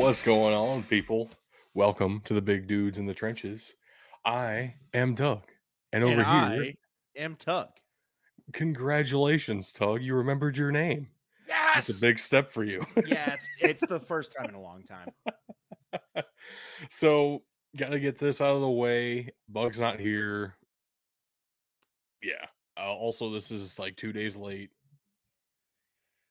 What's going on, people? Welcome to the Big Dudes in the Trenches. I am Doug. And over and here, I am Tug. congratulations, Tug. You remembered your name. Yes. That's a big step for you. yeah, it's, it's the first time in a long time. so, got to get this out of the way. Bug's not here. Yeah. Uh, also, this is like two days late.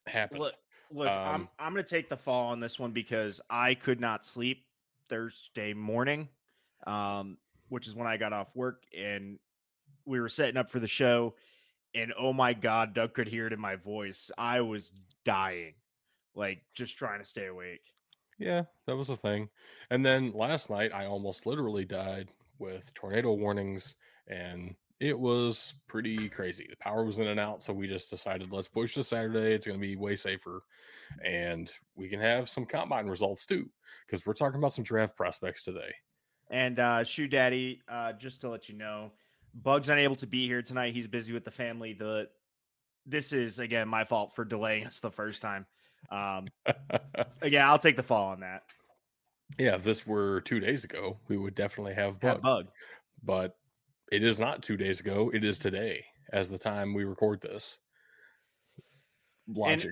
Happened. Look, look, I'm Um, I'm gonna take the fall on this one because I could not sleep Thursday morning, um, which is when I got off work and we were setting up for the show. And oh my god, Doug could hear it in my voice. I was dying, like just trying to stay awake. Yeah, that was a thing. And then last night, I almost literally died with tornado warnings, and it was pretty crazy. The power was in and out, so we just decided let's push to Saturday. It's going to be way safer, and we can have some combine results too, because we're talking about some draft prospects today. And uh Shoe Daddy, uh, just to let you know, Bug's unable to be here tonight. He's busy with the family. The this is again my fault for delaying us the first time. Um again, I'll take the fall on that. yeah, if this were two days ago, we would definitely have Have bug, Bug. but it is not two days ago. It is today, as the time we record this. Logic.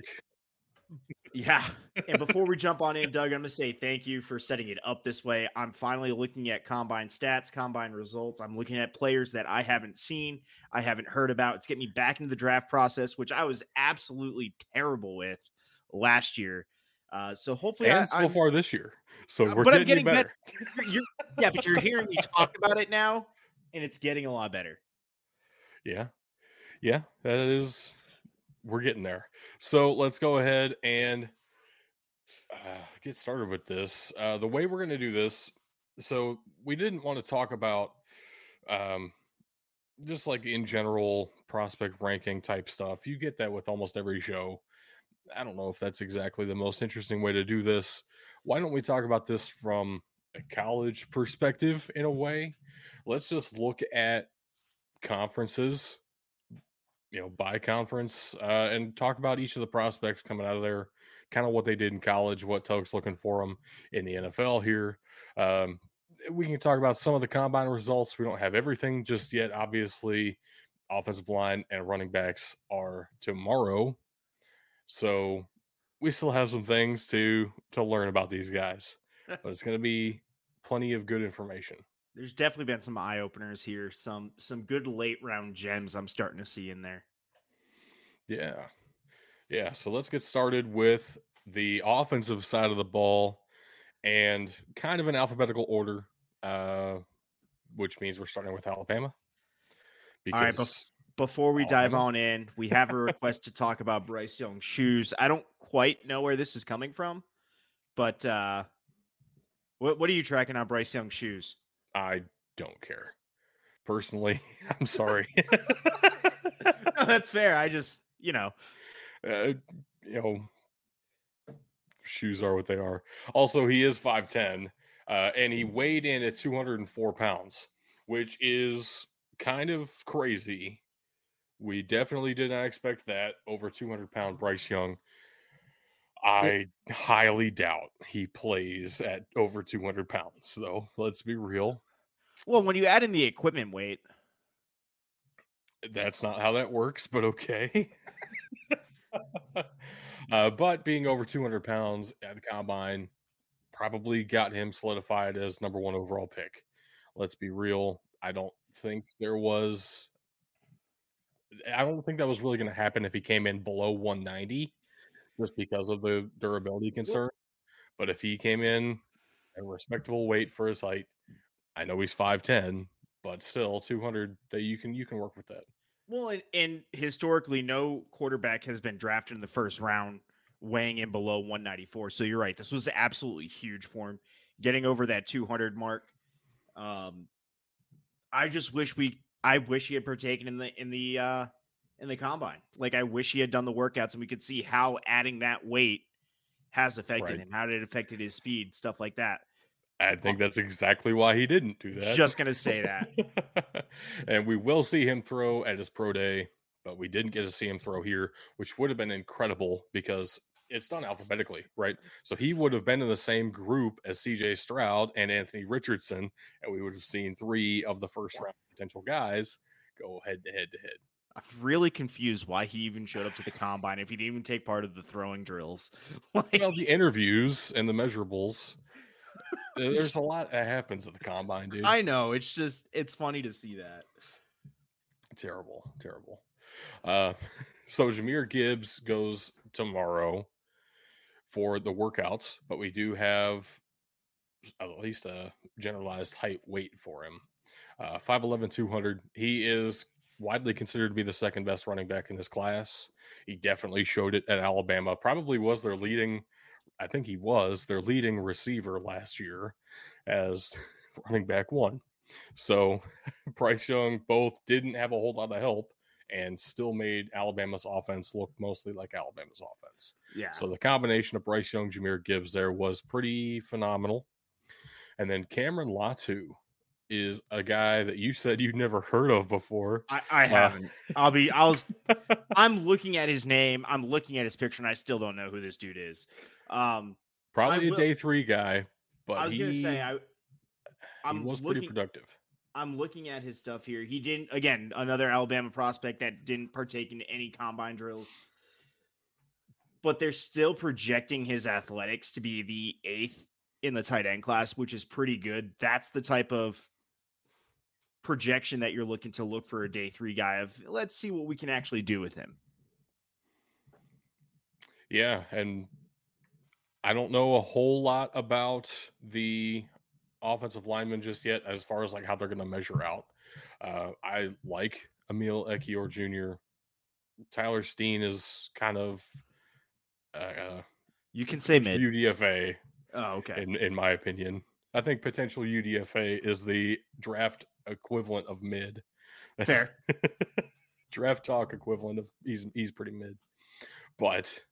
Yeah. And before we jump on in, Doug, I'm gonna say thank you for setting it up this way. I'm finally looking at combine stats, combine results. I'm looking at players that I haven't seen, I haven't heard about. It's getting me back into the draft process, which I was absolutely terrible with last year. Uh, so hopefully, I, and so I'm- far this year. So Uh, we're but I'm getting, getting better. you're- you're- yeah, but you're hearing me talk about it now, and it's getting a lot better. Yeah. Yeah, that is we're getting there. So let's go ahead and uh, get started with this. Uh, the way we're going to do this, so we didn't want to talk about um, just like in general prospect ranking type stuff. You get that with almost every show. I don't know if that's exactly the most interesting way to do this. Why don't we talk about this from college perspective in a way? Let's just look at conferences you know by conference uh, and talk about each of the prospects coming out of there kind of what they did in college what tug's looking for them in the nfl here. Um, we can talk about some of the combine results. We don't have everything just yet obviously. Offensive line and running backs are tomorrow. So we still have some things to to learn about these guys but it's going to be plenty of good information There's definitely been some eye openers here, some some good late round gems I'm starting to see in there. Yeah. Yeah. So let's get started with the offensive side of the ball and kind of in alphabetical order, uh, which means we're starting with Alabama. All right, Because Before we dive on in, we have a request to talk about Bryce Young shoes. I don't quite know where this is coming from, but uh, what what are you tracking on Bryce Young's shoes? I don't care. Personally, I'm sorry. no, that's fair. I just you know uh, you know, shoes are what they are. Also, he is 5'10, uh, and he weighed in at 204 pounds, which is kind of crazy. We definitely did not expect that over 200 pound Bryce Young. I highly doubt he plays at over 200 pounds, though. Let's be real. Well, when you add in the equipment weight, That's not how that works, but okay. uh, but being over 200 pounds at the combine probably got him solidified as number one overall pick. Let's be real. I don't think there was. I don't think that was really going to happen if he came in below 190 just because of the durability concern. But if he came in a respectable weight for his height, I know he's 5'10, but still 200 that you can you can work with that. well, and, and historically, no quarterback has been drafted in the first round weighing in below 194. So you're right. This was absolutely huge for him, getting over that 200 mark. Um, I just wish we, I wish he had partaken in the in the uh in the combine. Like I wish he had done the workouts and we could see how adding that weight has affected Right. him, how it affected his speed, stuff like that. I think that's exactly why he didn't do that. Just gonna say that. and we will see him throw at his pro day, but we didn't get to see him throw here, which would have been incredible because it's done alphabetically, right? So he would have been in the same group as CJ Stroud and Anthony Richardson, and we would have seen three of the first round potential guys go head to head to head. I'm really confused why he even showed up to the combine if he didn't even take part of the throwing drills. like, well, the interviews and the measurables. There's a lot that happens at the combine, dude. I know. It's just it's funny to see that. Terrible, terrible. Uh, so Jahmyr Gibbs goes tomorrow for the workouts, but we do have at least a generalized height weight for him. Uh, 5'11, 200. He is widely considered to be the second best running back in his class. He definitely showed it at Alabama. Probably was their leading, I think he was their leading receiver last year as running back one. So Bryce Young both didn't have a whole lot of help and still made Alabama's offense look mostly like Alabama's offense. Yeah. So the combination of Bryce Young, Jahmyr Gibbs there was pretty phenomenal. And then Cameron Latu is a guy that you said you'd never heard of before. I, I haven't. Uh, I'll be. I was. I'm looking at his name. I'm looking at his picture, and I still don't know who this dude is. Um, probably a day three guy, but I was he, gonna say I. I'm he was looking, pretty productive. I'm looking at his stuff here. He didn't. Again, another Alabama prospect that didn't partake in any combine drills. But they're still projecting his athletics to be the eighth in the tight end class, which is pretty good. That's the type of projection that you're looking to look for a day three guy of let's see what we can actually do with him. Yeah, and I don't know a whole lot about the offensive linemen just yet as far as like how they're going to measure out. Uh, I like Emil Ekiyor Jr. Tyler Steen is kind of uh, you can say mid UDFA. Oh, okay. In in my opinion, I think potential UDFA is the draft equivalent of mid. That's Fair. draft talk equivalent of he's he's pretty mid. But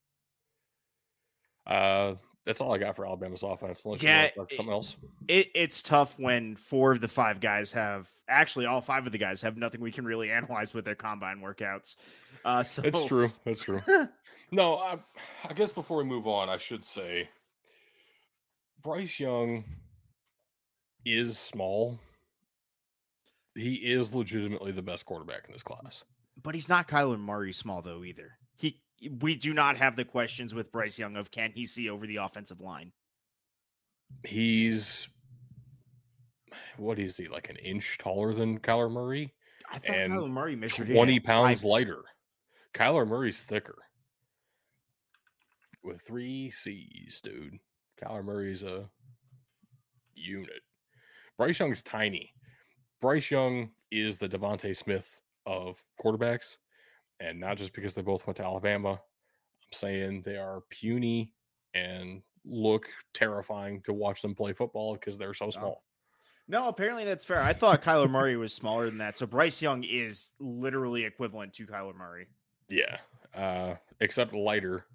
uh that's all I got for Alabama's offense. Unless yeah, you something else. It, it's tough when four of the five guys have actually all five of the guys have nothing we can really analyze with their combine workouts. Uh, so it's true. It's true. no, I, I guess before we move on, I should say Bryce Young is small. He is legitimately the best quarterback in this class. But he's not Kyler Murray small though either. He we do not have the questions with Bryce Young of can he see over the offensive line. He's what is he like an inch taller than Kyler Murray? I thought and Kyler Murray measured twenty pounds lighter. Kyler Murray's thicker with three C's, dude. Kyler Murray's a unit. Bryce Young's tiny. Bryce Young is the DeVonta Smith of quarterbacks, and not just because they both went to Alabama. I'm saying they are puny and look terrifying to watch them play football because they're so small. No, apparently that's fair. I thought Kyler Murray was smaller than that. So Bryce Young is literally equivalent to Kyler Murray. Yeah, uh, except lighter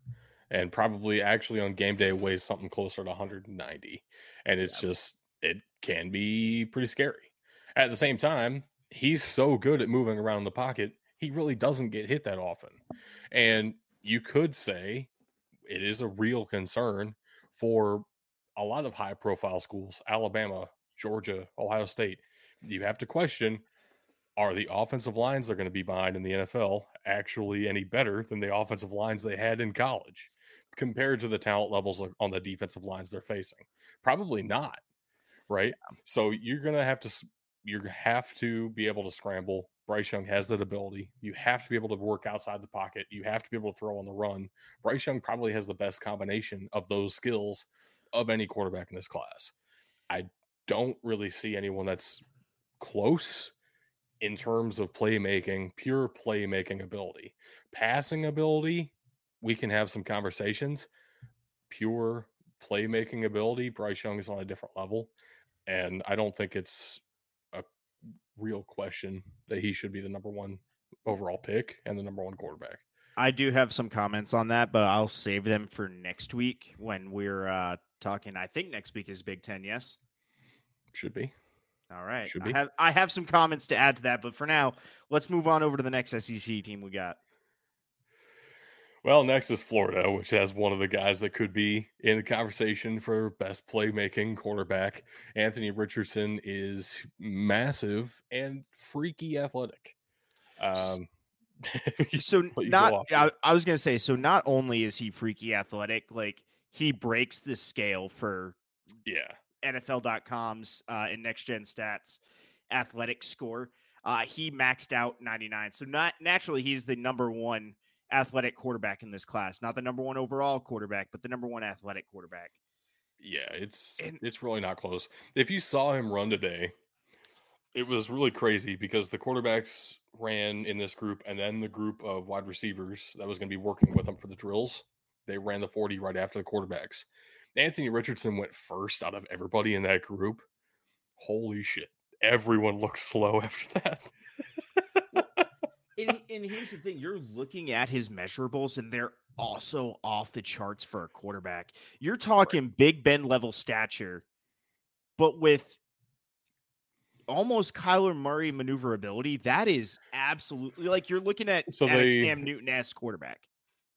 and probably actually on game day weighs something closer to 190. And it's yeah. just, it can be pretty scary. At the same time, he's so good at moving around the pocket, he really doesn't get hit that often. And you could say it is a real concern for a lot of high profile schools, Alabama, Georgia, Ohio State. You have to question are the offensive lines they're going to be behind in the NFL actually any better than the offensive lines they had in college? compared to the talent levels on the defensive lines they're facing? Probably not, right? So you're going to have to you have to be able to scramble. Bryce Young has that ability. You have to be able to work outside the pocket. You have to be able to throw on the run. Bryce Young probably has the best combination of those skills of any quarterback in this class. I don't really see anyone that's close in terms of playmaking, pure playmaking ability. Passing ability, we can have some conversations. Pure playmaking ability, Bryce Young is on a different level. And I don't think it's real question that he should be the number one overall pick and the number one quarterback. I do have some comments on that, but I'll save them for next week when we're uh, talking. I think next week is Big Ten, yes? Should be. All right. Should be. I have I have some comments to add to that, but for now, let's move on over to the next SEC team we got. Well, next is Florida, which has one of the guys that could be in the conversation for best playmaking quarterback. Anthony Richardson is massive and freaky athletic. Um, so not I, I, was gonna say so not only is he freaky athletic like he breaks the scale for yeah nfl.com's uh in next gen stats athletic score uh he maxed out 99 so not naturally he's the number one athletic quarterback in this class not the number one overall quarterback but the number one athletic quarterback yeah it's and, it's really not close if you saw him run today it was really crazy because the quarterbacks ran in this group, and then the group of wide receivers that was going to be working with them for the drills, they ran the 40 right after the quarterbacks. Anthony Richardson went first out of everybody in that group. Holy shit. Everyone looked slow after that. And, and here's the thing you're looking at his measurables, and they're also off the charts for a quarterback. You're talking right. Big Ben level stature, but with almost Kyler Murray maneuverability. That is absolutely like you're looking at, so at they, Cam Newton as quarterback.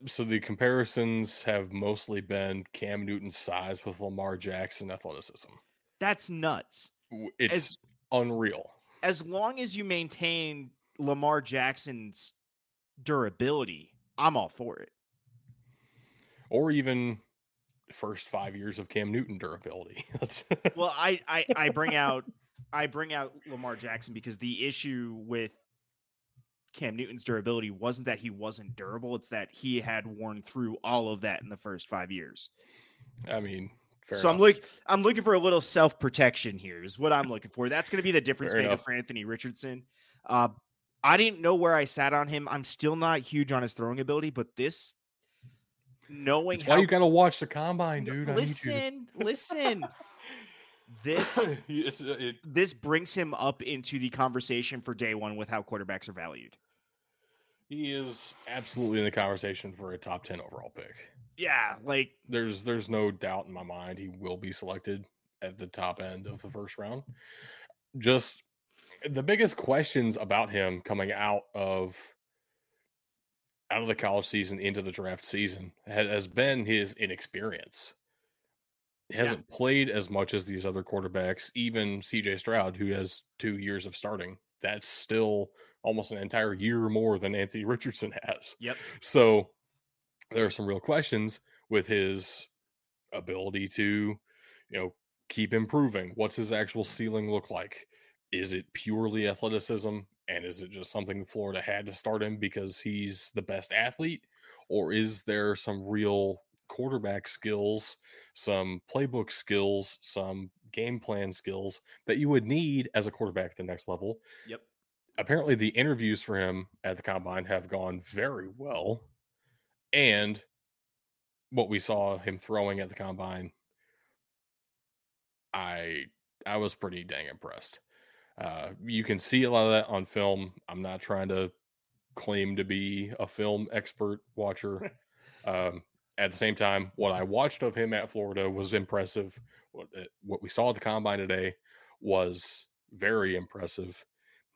So the comparisons have mostly been Cam Newton's size with Lamar Jackson athleticism. That's nuts. It's as, unreal. As long as you maintain Lamar Jackson's durability, I'm all for it. Or even first five years of Cam Newton durability. well, I, I I bring out I bring out Lamar Jackson because the issue with Cam Newton's durability wasn't that he wasn't durable; it's that he had worn through all of that in the first five years. I mean, so enough. I'm looking, I'm looking for a little self protection here. Is what I'm looking for. That's going to be the difference fair enough. for Anthony Richardson. Uh, I didn't know where I sat on him. I'm still not huge on his throwing ability, but this knowing That's how why you got to watch the combine, dude. Listen, listen. this uh, it, this brings him up into the conversation for day one with how quarterbacks are valued. He is absolutely in the conversation for a top ten overall pick. Yeah, like there's there's no doubt in my mind he will be selected at the top end of the first round. Just the biggest questions about him coming out of out of the college season into the draft season has been his inexperience He hasn't yeah. played as much as these other quarterbacks, even CJ Stroud, who has two years of starting. That's still almost an entire year more than Anthony Richardson has. Yep. So there are some real questions with his ability to, you know, keep improving. What's his actual ceiling look like? Is it purely athleticism? And is it just something Florida had to start him because he's the best athlete? Or is there some real quarterback skills, some playbook skills, some game plan skills that you would need as a quarterback at the next level. Yep. Apparently, the interviews for him at the combine have gone very well. And what we saw him throwing at the combine, I I was pretty dang impressed. Uh, you can see a lot of that on film. I'm not trying to claim to be a film expert watcher. um, at the same time, what I watched of him at Florida was impressive. What, uh, what we saw at the combine today was very impressive.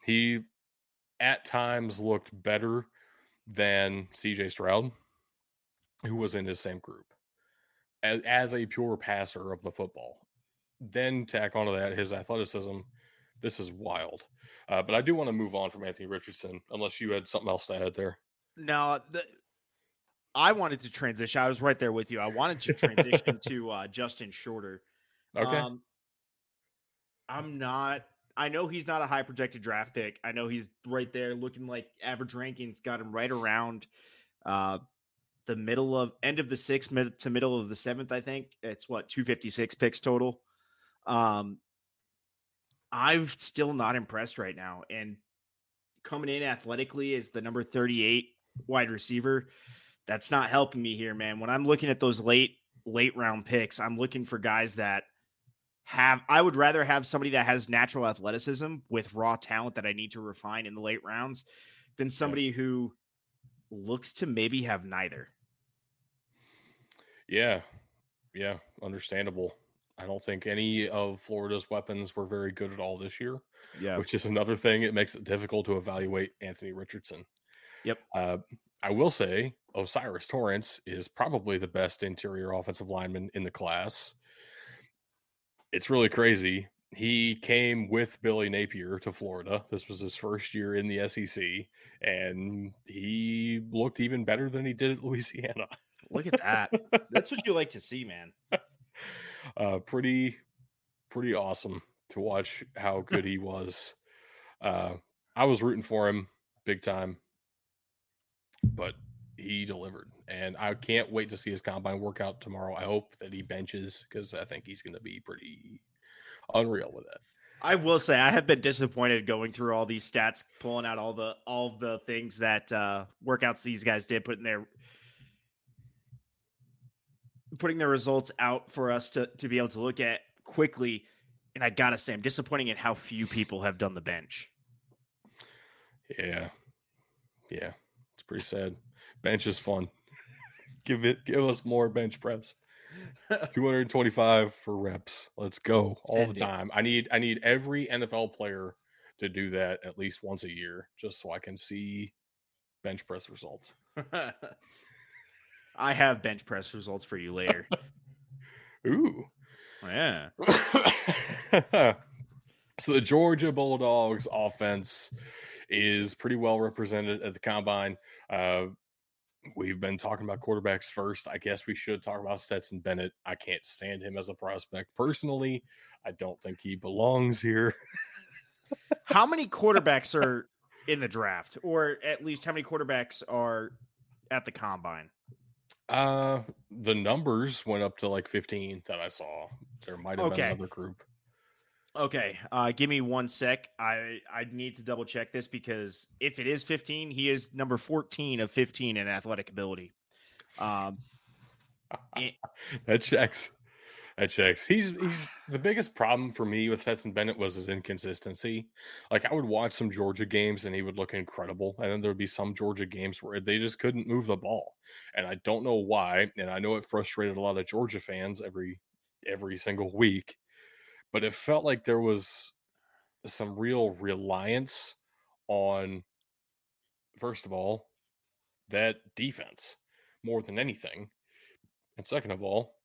He at times looked better than CJ Stroud, who was in his same group, as, as a pure passer of the football. Then tack onto that his athleticism. This is wild. Uh, but I do want to move on from Anthony Richardson, unless you had something else to add there. No, the, I wanted to transition. I was right there with you. I wanted to transition to uh, Justin Shorter. Okay. Um, I'm not. I know he's not a high projected draft pick. I know he's right there looking like average rankings got him right around uh, the middle of end of the sixth mid to middle of the seventh. I think it's what 256 picks total. Um, I'm still not impressed right now. And coming in athletically as the number 38 wide receiver, that's not helping me here, man. When I'm looking at those late late round picks, I'm looking for guys that have I would rather have somebody that has natural athleticism with raw talent that I need to refine in the late rounds than somebody who looks to maybe have neither. Yeah. Yeah, understandable. I don't think any of Florida's weapons were very good at all this year. Yeah. Which is another thing. It makes it difficult to evaluate Anthony Richardson. Yep. Uh, I will say O'Cyrus Torrence is probably the best interior offensive lineman in the class. It's really crazy. He came with Billy Napier to Florida. This was his first year in the SEC, and he looked even better than he did at Louisiana. Look at that. That's what you like to see, man. Uh, pretty, pretty awesome to watch how good he was. Uh, I was rooting for him big time, but he delivered, and I can't wait to see his combine workout tomorrow. I hope that he benches because I think he's going to be pretty unreal with it. I will say I have been disappointed going through all these stats, pulling out all the all the things that uh, workouts these guys did, putting their putting their results out for us to to be able to look at quickly. And I gotta say, I'm disappointing in how few people have done the bench. Yeah, yeah, it's pretty sad. Bench is fun. give it, give us more bench press. 225 for reps. Let's go all the time. I need I need every NFL player to do that at least once a year just so I can see bench press results. I have bench press results for you later. Ooh. Yeah. so the Georgia Bulldogs offense is pretty well represented at the combine. Uh, we've been talking about quarterbacks first. I guess we should talk about Stetson Bennett. I can't stand him as a prospect personally. I don't think he belongs here. how many quarterbacks are in the draft, or at least how many quarterbacks are at the combine? Uh, the numbers went up to like 15 that I saw. There might have okay. been another group. Okay, uh, give me one sec. I I need to double check this because if it is 15, he is number 14 of 15 in athletic ability. Um, it, that checks. That checks. He's he's the biggest problem for me with Stetson Bennett was his inconsistency. Like I would watch some Georgia games and he would look incredible, and then there would be some Georgia games where they just couldn't move the ball, and I don't know why. And I know it frustrated a lot of Georgia fans every every single week but it felt like there was some real reliance on first of all that defense more than anything and second of all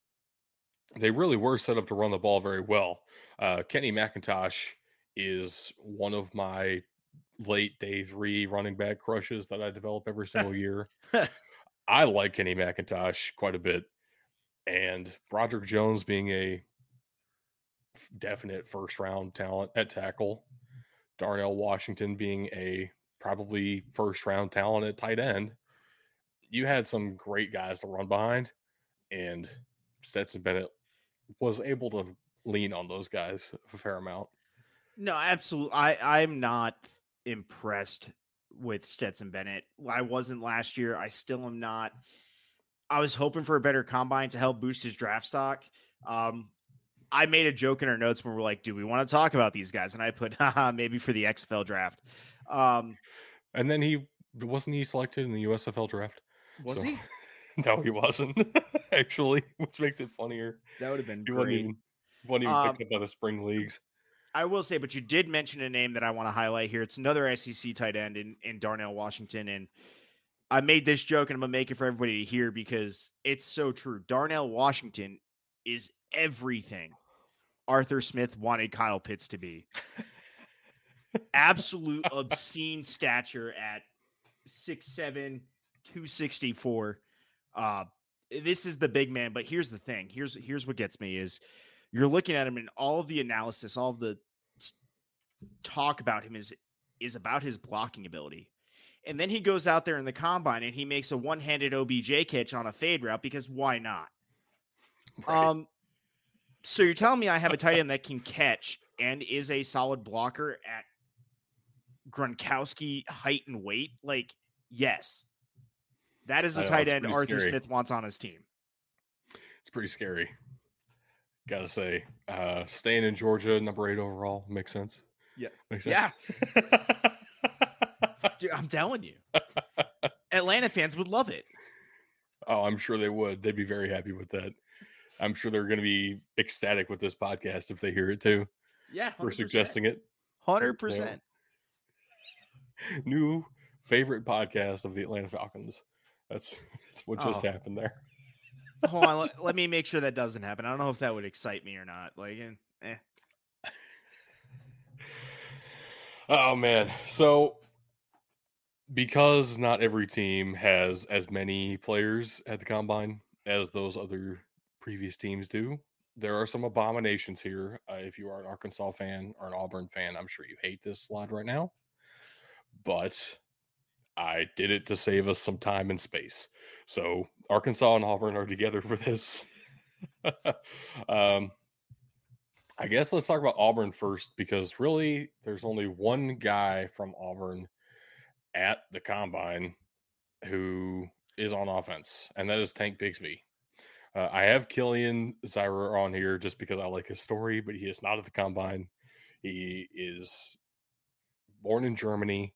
they really were set up to run the ball very well uh, kenny mcintosh is one of my late day three running back crushes that i develop every single year i like kenny mcintosh quite a bit and broderick jones being a definite first round talent at tackle. Darnell Washington being a probably first round talent at tight end. You had some great guys to run behind, and Stetson Bennett was able to lean on those guys a fair amount. No, absolutely. I I'm not impressed with Stetson Bennett. I wasn't last year. I still am not. I was hoping for a better combine to help boost his draft stock. Um, I made a joke in our notes when we're like, "Do we want to talk about these guys?" And I put, Haha, maybe for the XFL draft. Um, and then he wasn't he selected in the USFL draft? Was so, he? no, he wasn't. Actually, which makes it funnier. That would have been he great. Even, wasn't even um, picked up by the spring leagues. I will say, but you did mention a name that I want to highlight here. It's another SEC tight end in, in Darnell Washington. And I made this joke and I'm going to make it for everybody to hear because it's so true. Darnell Washington is everything Arthur Smith wanted Kyle Pitts to be. Absolute obscene stature at 6'7, 264. Uh, this is the big man, but here's the thing. Here's here's what gets me is you're looking at him and all of the analysis, all of the talk about him is is about his blocking ability. And then he goes out there in the combine and he makes a one-handed OBJ catch on a fade route because why not? Right. Um so you're telling me I have a tight end that can catch and is a solid blocker at Gronkowski height and weight? Like, yes. That is the tight end Arthur scary. Smith wants on his team. It's pretty scary. Gotta say. Uh staying in Georgia, number eight overall, makes sense. Yeah. Makes sense. Yeah. Dude, I'm telling you. Atlanta fans would love it. Oh, I'm sure they would. They'd be very happy with that. I'm sure they're going to be ecstatic with this podcast if they hear it too. Yeah, we are suggesting it. Hundred percent. New favorite podcast of the Atlanta Falcons. That's that's what just Oh. happened there. Hold on, let, let me make sure that doesn't happen. I don't know if that would excite me or not. Like, eh, eh. Oh man. So because not every team has as many players at the combine as those other previous teams do, there are some abominations here. Uh, if you are an Arkansas fan or an Auburn fan, I'm sure you hate this slide right now. But I did it to save us some time and space. So Arkansas and Auburn are together for this. um, I guess let's talk about Auburn first because really there's only one guy from Auburn at the combine who is on offense, and that is Tank Bigsby. Uh, I have Kilian Zierer on here just because I like his story, but he is not at the combine. He is born in Germany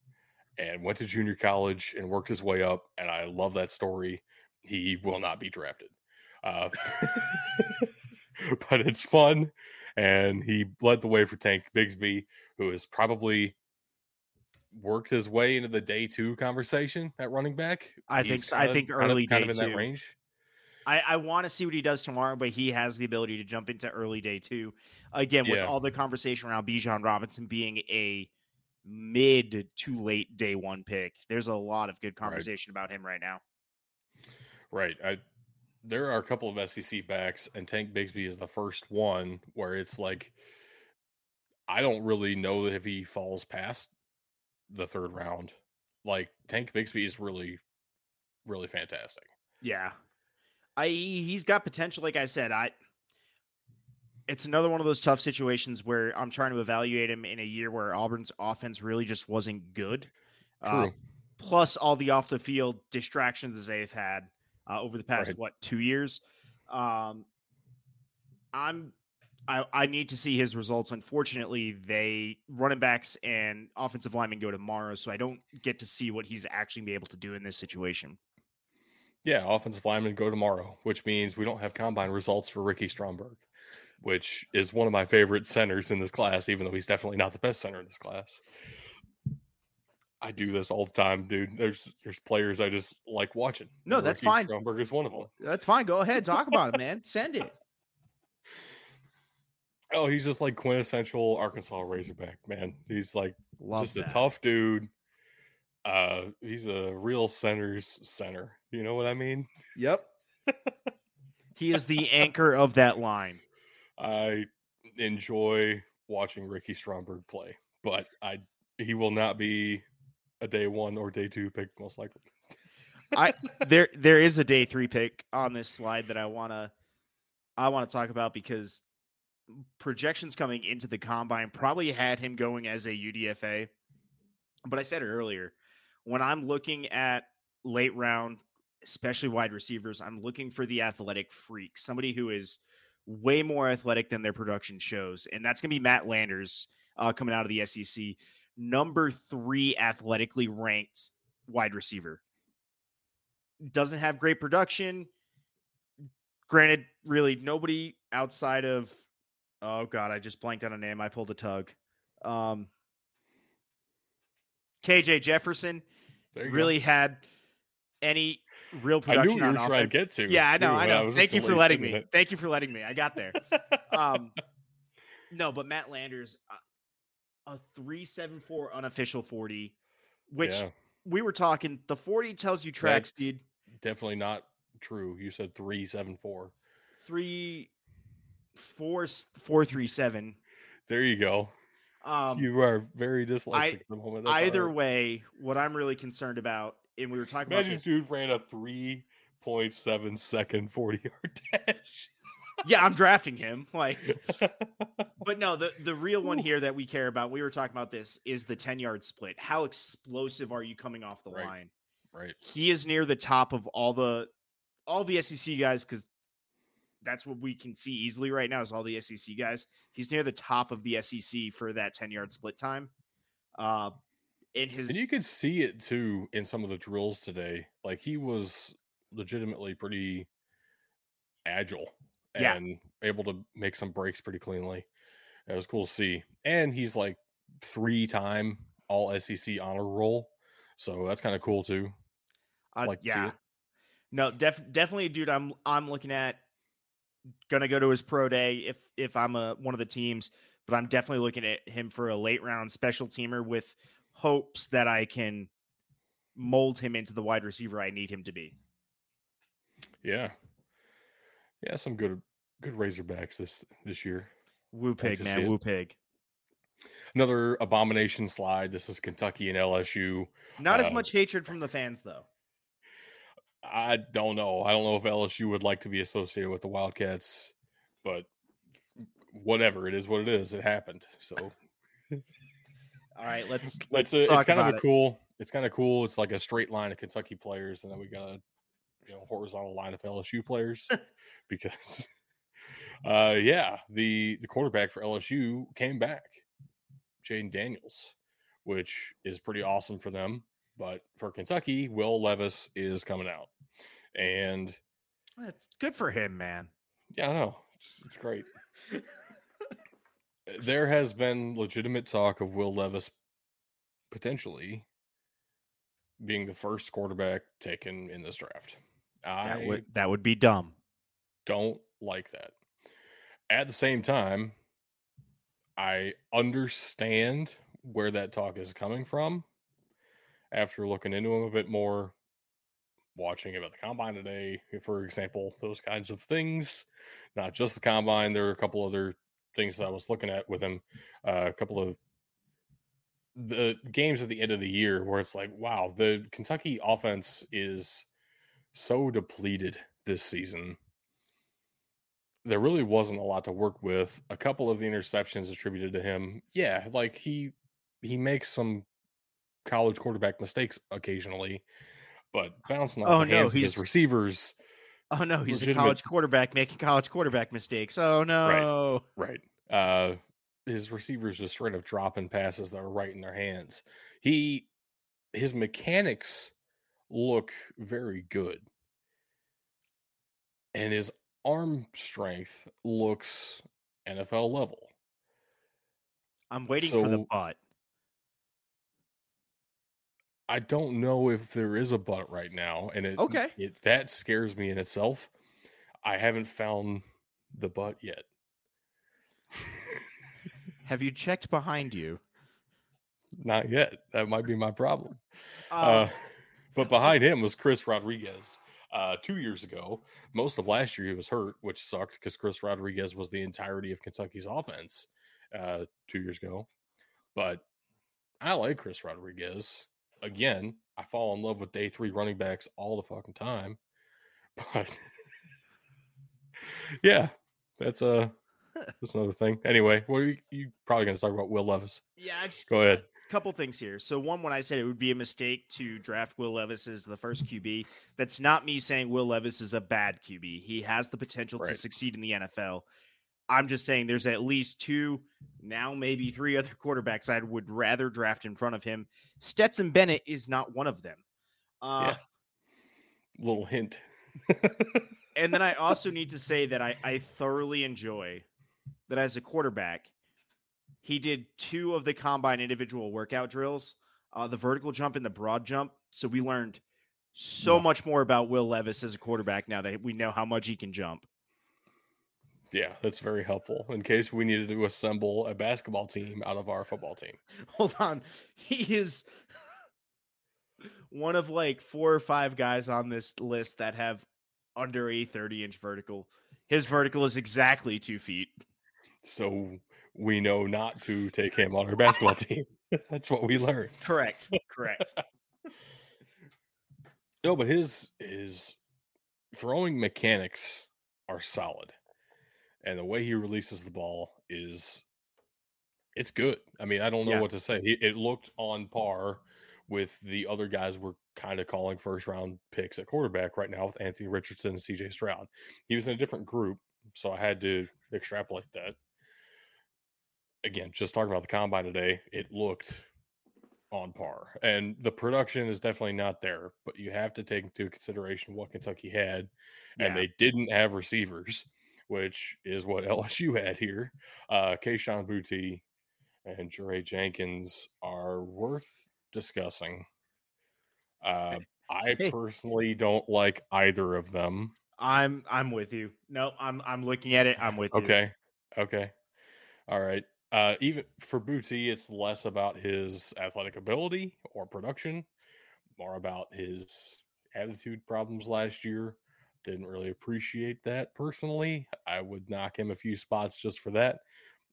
and went to junior college and worked his way up, and I love that story. He will not be drafted. Uh, but it's fun and he led the way for Tank Bigsby, who has probably worked his way into the day two conversation at running back. I think He's. I kinda- think kind of- early kind of in that range. I, I want to see what he does tomorrow, but he has the ability to jump into early day two. Again, with Yeah. all the conversation around Bijan Robinson being a mid to late day one pick, there's a lot of good conversation about him right now. Right. I there are a couple of SEC backs, and Tank Bigsby is the first one where it's like I don't really know that if he falls past the third round. Like Tank Bigsby is really, really fantastic. Yeah. I he's got potential, like I said. I it's another one of those tough situations where I'm trying to evaluate him in a year where Auburn's offense really just wasn't good. Uh, True. plus all the off the field distractions they've had uh, over the past Right. what two years. Um, I'm I, I need to see his results. Unfortunately, they running backs and offensive linemen go tomorrow, so I don't get to see what he's actually be able to do in this situation. Yeah, offensive linemen go tomorrow, which means we don't have combine results for Ricky Stromberg, which is one of my favorite centers in this class, even though he's definitely not the best center in this class. I do this all the time, dude. There's there's players I just like watching. No, that's fine. Stromberg is one of them. That's fine. Go ahead, talk about it, man. Send it. Oh, he's just like quintessential Arkansas Razorback, man. He's like Love just that. a tough dude. Uh, he's a real center's center. You know what I mean? Yep. he is the anchor of that line. I enjoy watching Ricky Stromberg play, but I he will not be a day one or day two pick most likely. I there there is a day three pick on this slide that I wanna I wanna talk about because projections coming into the combine probably had him going as a UDFA. But I said it earlier. When I'm looking at late round, especially wide receivers, I'm looking for the athletic freak, somebody who is way more athletic than their production shows. And that's gonna be Matt Landers uh, coming out of the SEC. Number three athletically ranked wide receiver doesn't have great production. Granted, really nobody outside of oh god, I just blanked on a name. I pulled a tug. Um KJ Jefferson you go. really had any real production. I knew you were trying to get to. Yeah, I know, too, I know. was Thank you for letting me. Thank you for letting me. I got there. um no, but Matt Landers uh, a 374 unofficial 40 which Yeah, we were talking the 40 tells you track That's- speed definitely not true. You said three seven four. three four four three seven. There you go. Um, you are very dyslexic at the moment. That's either right. way, what I'm really concerned about, and we were talking about Imagine this. dude ran a three point seven second forty yard dash. Yeah, I'm drafting him. Like, but no, the the real one here that we care about, we were talking about this, is the 10 yard split. How explosive are you coming off the Right. line? right. He is near the top of all the all the SEC guys because that's what we can see easily right now is all the SEC guys. He's near the top of the SEC for that 10 yard split time. Uh, in his And you could see it too in some of the drills today. Like he was legitimately pretty agile Yeah. and able to make some breaks pretty cleanly. It was cool to see. And he's like three time all SEC honor roll. So that's kind of cool too. Uh, like to see yeah. it. No, def- definitely, dude. I'm I'm looking at gonna go to his pro day if if I'm a one of the teams, but I'm definitely looking at him for a late round special teamer with hopes that I can mold him into the wide receiver I need him to be. Yeah. Yeah, some good good Razorbacks this this year. Woo pig, man, woo pig. Another abomination slide. This is Kentucky and LSU. Not as Uh, much hatred from the fans though. I don't know. I don't know if LSU would like to be associated with the Wildcats, but whatever it is, what it is, it happened. So All right, let's let's it's a, it's kind of a it. cool. It's kind of cool. It's like a straight line of Kentucky players, and then we got a you know horizontal line of LSU players because uh yeah the the quarterback for LSU came back, Jayden Daniels, which is pretty awesome for them. But for Kentucky, Will Levis is coming out, and It's good for him, man. yeah, I know it's it's great. There has been legitimate talk of Will Levis potentially being the first quarterback taken in this draft. That I would that would be dumb. don't like that. At the same time, I understand where that talk is coming from after looking into him a bit more, watching about the combine today, for example, those kinds of things. Not just the combine, there are a couple other things that I was looking at with him, uh, a couple of the games at the end of the year where it's like, wow, the Kentucky offense is so depleted this season. There really wasn't a lot to work with. A couple of the interceptions attributed to him, yeah, like he he makes some college quarterback mistakes occasionally, but bouncing off Oh, the no, hands of his receivers, Oh no, he's Legitimate- a college quarterback making college quarterback mistakes. Oh no. right? Uh, his receivers just straight up dropping passes that are right in their hands. He his mechanics look very good, and his arm strength looks NFL level. I'm waiting for the So- butt. I don't know if there is a butt right now, and it Okay. it that scares me in itself. I haven't found the butt yet. Have you checked behind you? Not yet. That might be my problem. Uh, Uh, but behind him was Chris Rodriguez. Uh, two years ago, most of last year he was hurt, which sucked because Chris Rodriguez was the entirety of Kentucky's offense uh, two years ago. But I like Chris Rodriguez. Again, I fall in love with day three running backs all the fucking time. But yeah, that's uh, a that's another thing. Anyway, what are you, you probably going to talk about? Will Levis. yeah. Just- Go ahead. A couple things here. So one, when I said it would be a mistake to draft Will Levis as the first QB, that's not me saying Will Levis is a bad QB. He has the potential to succeed in the NFL. I'm just saying there's at least two, now maybe three other quarterbacks I would rather draft in front of him. Stetson Bennett is not one of them. Uh, Yeah. Little hint. and then I also need to say that I, I thoroughly enjoy that as a quarterback, he did two of the combine individual workout drills, uh, the vertical jump and the broad jump. So we learned so Yeah. much more about Will Levis as a quarterback now that we know how much he can jump. Yeah, that's very helpful in case we needed to assemble a basketball team out of our football team. Hold on. He is one of like four or five guys on this list that have under a 30 inch vertical. His vertical is exactly two feet. So we know not to take him on our basketball team. that's what we learned. Correct. Correct. No, but his his throwing mechanics are solid. And the way he releases the ball is it's good. I mean, I don't know Yeah. what to say. It, it looked on par with the other guys we're kind of calling first round picks at quarterback right now with Anthony Richardson and CJ Stroud. He was in a different group, so I had to extrapolate that. Again, just talking about the combine today, it looked on par. And the production is definitely not there, but you have to take into consideration what Kentucky had. And Yeah. they didn't have receivers, which is what LSU had here. Uh Kayshon Boutte and Jaray Jenkins are worth discussing. Uh, I personally don't like either of them. I'm I'm with you. No, I'm I'm looking at it. I'm with you. Okay. Okay. All right. Uh, even for Boutte, it's less about his athletic ability or production, more about his attitude problems last year. Didn't really appreciate that personally. I would knock him a few spots just for that,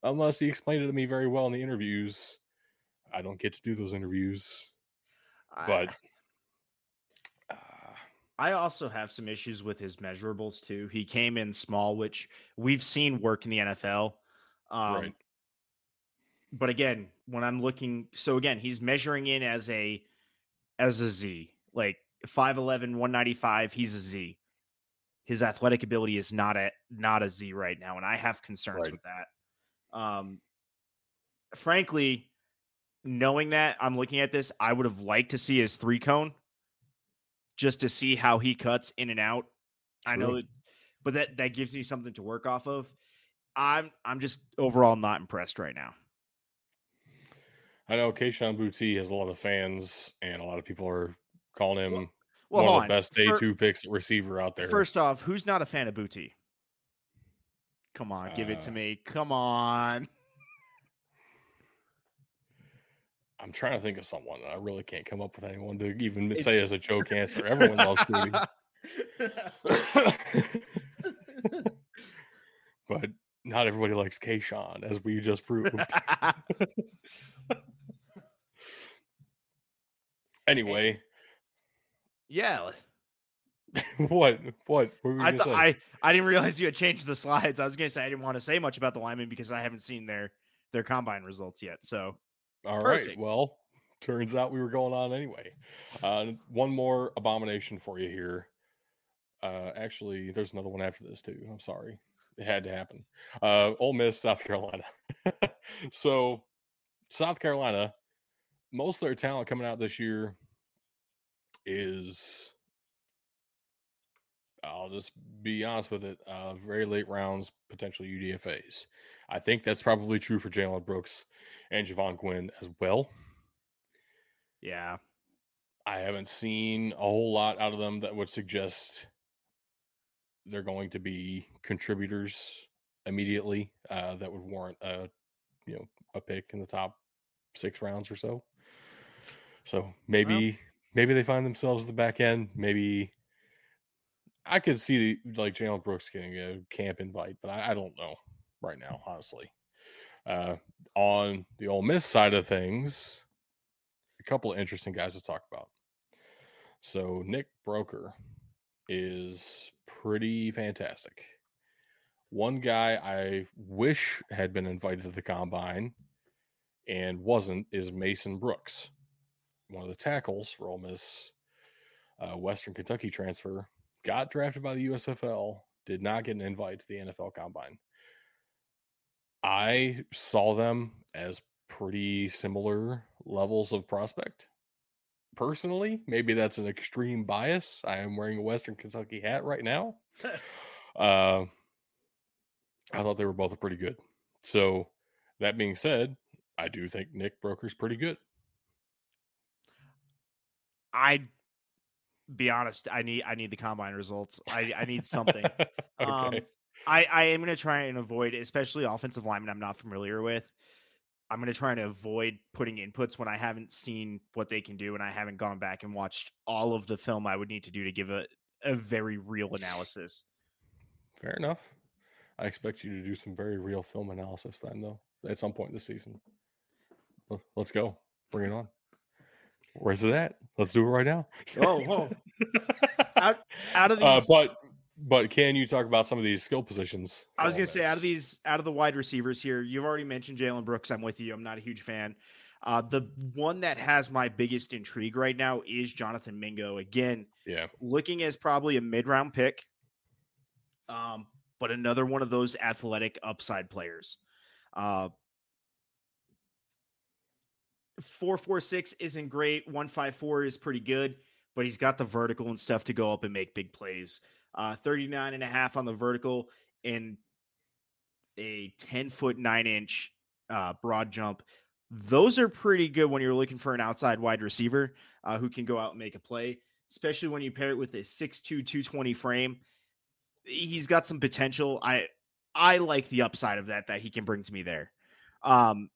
unless he explained it to me very well in the interviews. I don't get to do those interviews, I- but uh, I also have some issues with his measurables too. He came in small, which we've seen work in the NFL. Um, Right. But again, when I'm looking, so again, he's measuring in as a as a Z, like 5'11", 195. He's a Z. His athletic ability is not a not a Z right now, and I have concerns Right. with that. Um, frankly, knowing that I'm looking at this, I would have liked to see his three cone just to see how he cuts in and out. I know it, but that that gives me something to work off of. I'm I'm just overall not impressed right now. I know Kayshon Boutte has a lot of fans, and a lot of people are calling him Well, one of the best day Fir- two picks receiver out there. First off, who's not a fan of Boutte? Come on, give it to Uh, me. Come on. I'm trying to think of someone, and I really can't come up with anyone to even say as a joke answer. Everyone loves Boutte, but not everybody likes Kayshon, as we just proved. anyway, yeah, what? What? What I say? I I didn't realize you had changed the slides. I was gonna say I didn't want to say much about the linemen because I haven't seen their their combine results yet. So All right. Perfect. Well, turns out we were going on anyway. Uh, one more abomination for you here. Uh, actually, there's another one after this too. I'm sorry, it had to happen. Uh, Ole Miss, South Carolina. so, South Carolina, most of their talent coming out this year is. I'll just be honest with it. Uh, very late rounds, potential UDFA's. I think that's probably true for Jalen Brooks and Javon Quinn as well. yeah, I haven't seen a whole lot out of them that would suggest they're going to be contributors immediately uh, that would warrant a you know a pick in the top six rounds or so. So maybe maybe they find themselves at the back end. Maybe I could see the, like Jalen Brooks getting a camp invite, but I, I don't know right now, honestly. Uh, on the Ole Miss side of things, a couple of interesting guys to talk about. So Nick Broeker is pretty fantastic. One guy I wish had been invited to the combine and wasn't is Mason Brooks, one of the tackles for Ole Miss, uh, Western Kentucky transfer, got drafted by the USFL, did not get an invite to the NFL combine. I saw them as pretty similar levels of prospect. Personally, maybe that's an extreme bias. I am wearing a Western Kentucky hat right now. uh, I thought they were both pretty good. So, that being said, I do think Nick Broeker's pretty good. I be honest. I need I need the combine results. I I need something. okay. Um, I, I am going to try and avoid, especially offensive linemen I'm not familiar with. I'm going to try and avoid putting inputs when I haven't seen what they can do and I haven't gone back and watched all of the film I would need to do to give a, a very real analysis. Fair enough. I expect you to do some very real film analysis then, though, at some point this season. Let's go. Bring it on. Where's it at? Let's do it right now. Oh, whoa. out, out of these, Uh, but but can you talk about some of these skill positions? I was going to say, out of these, out of the wide receivers here, you've already mentioned Jalen Brooks. I'm with you. I'm not a huge fan. Uh, the one that has my biggest intrigue right now is Jonathan Mingo. Again, yeah, looking as probably a mid round pick, um, but another one of those athletic upside players. Uh, four four six isn't great. One five four is pretty good, but he's got the vertical and stuff to go up and make big plays. Uh, 39 and a half on the vertical and a 10 foot nine inch uh, broad jump. Those are pretty good when you're looking for an outside wide receiver uh, who can go out and make a play, especially when you pair it with a 6'2, 220 frame. He's got some potential. I I like the upside of that that he can bring to me there. Um,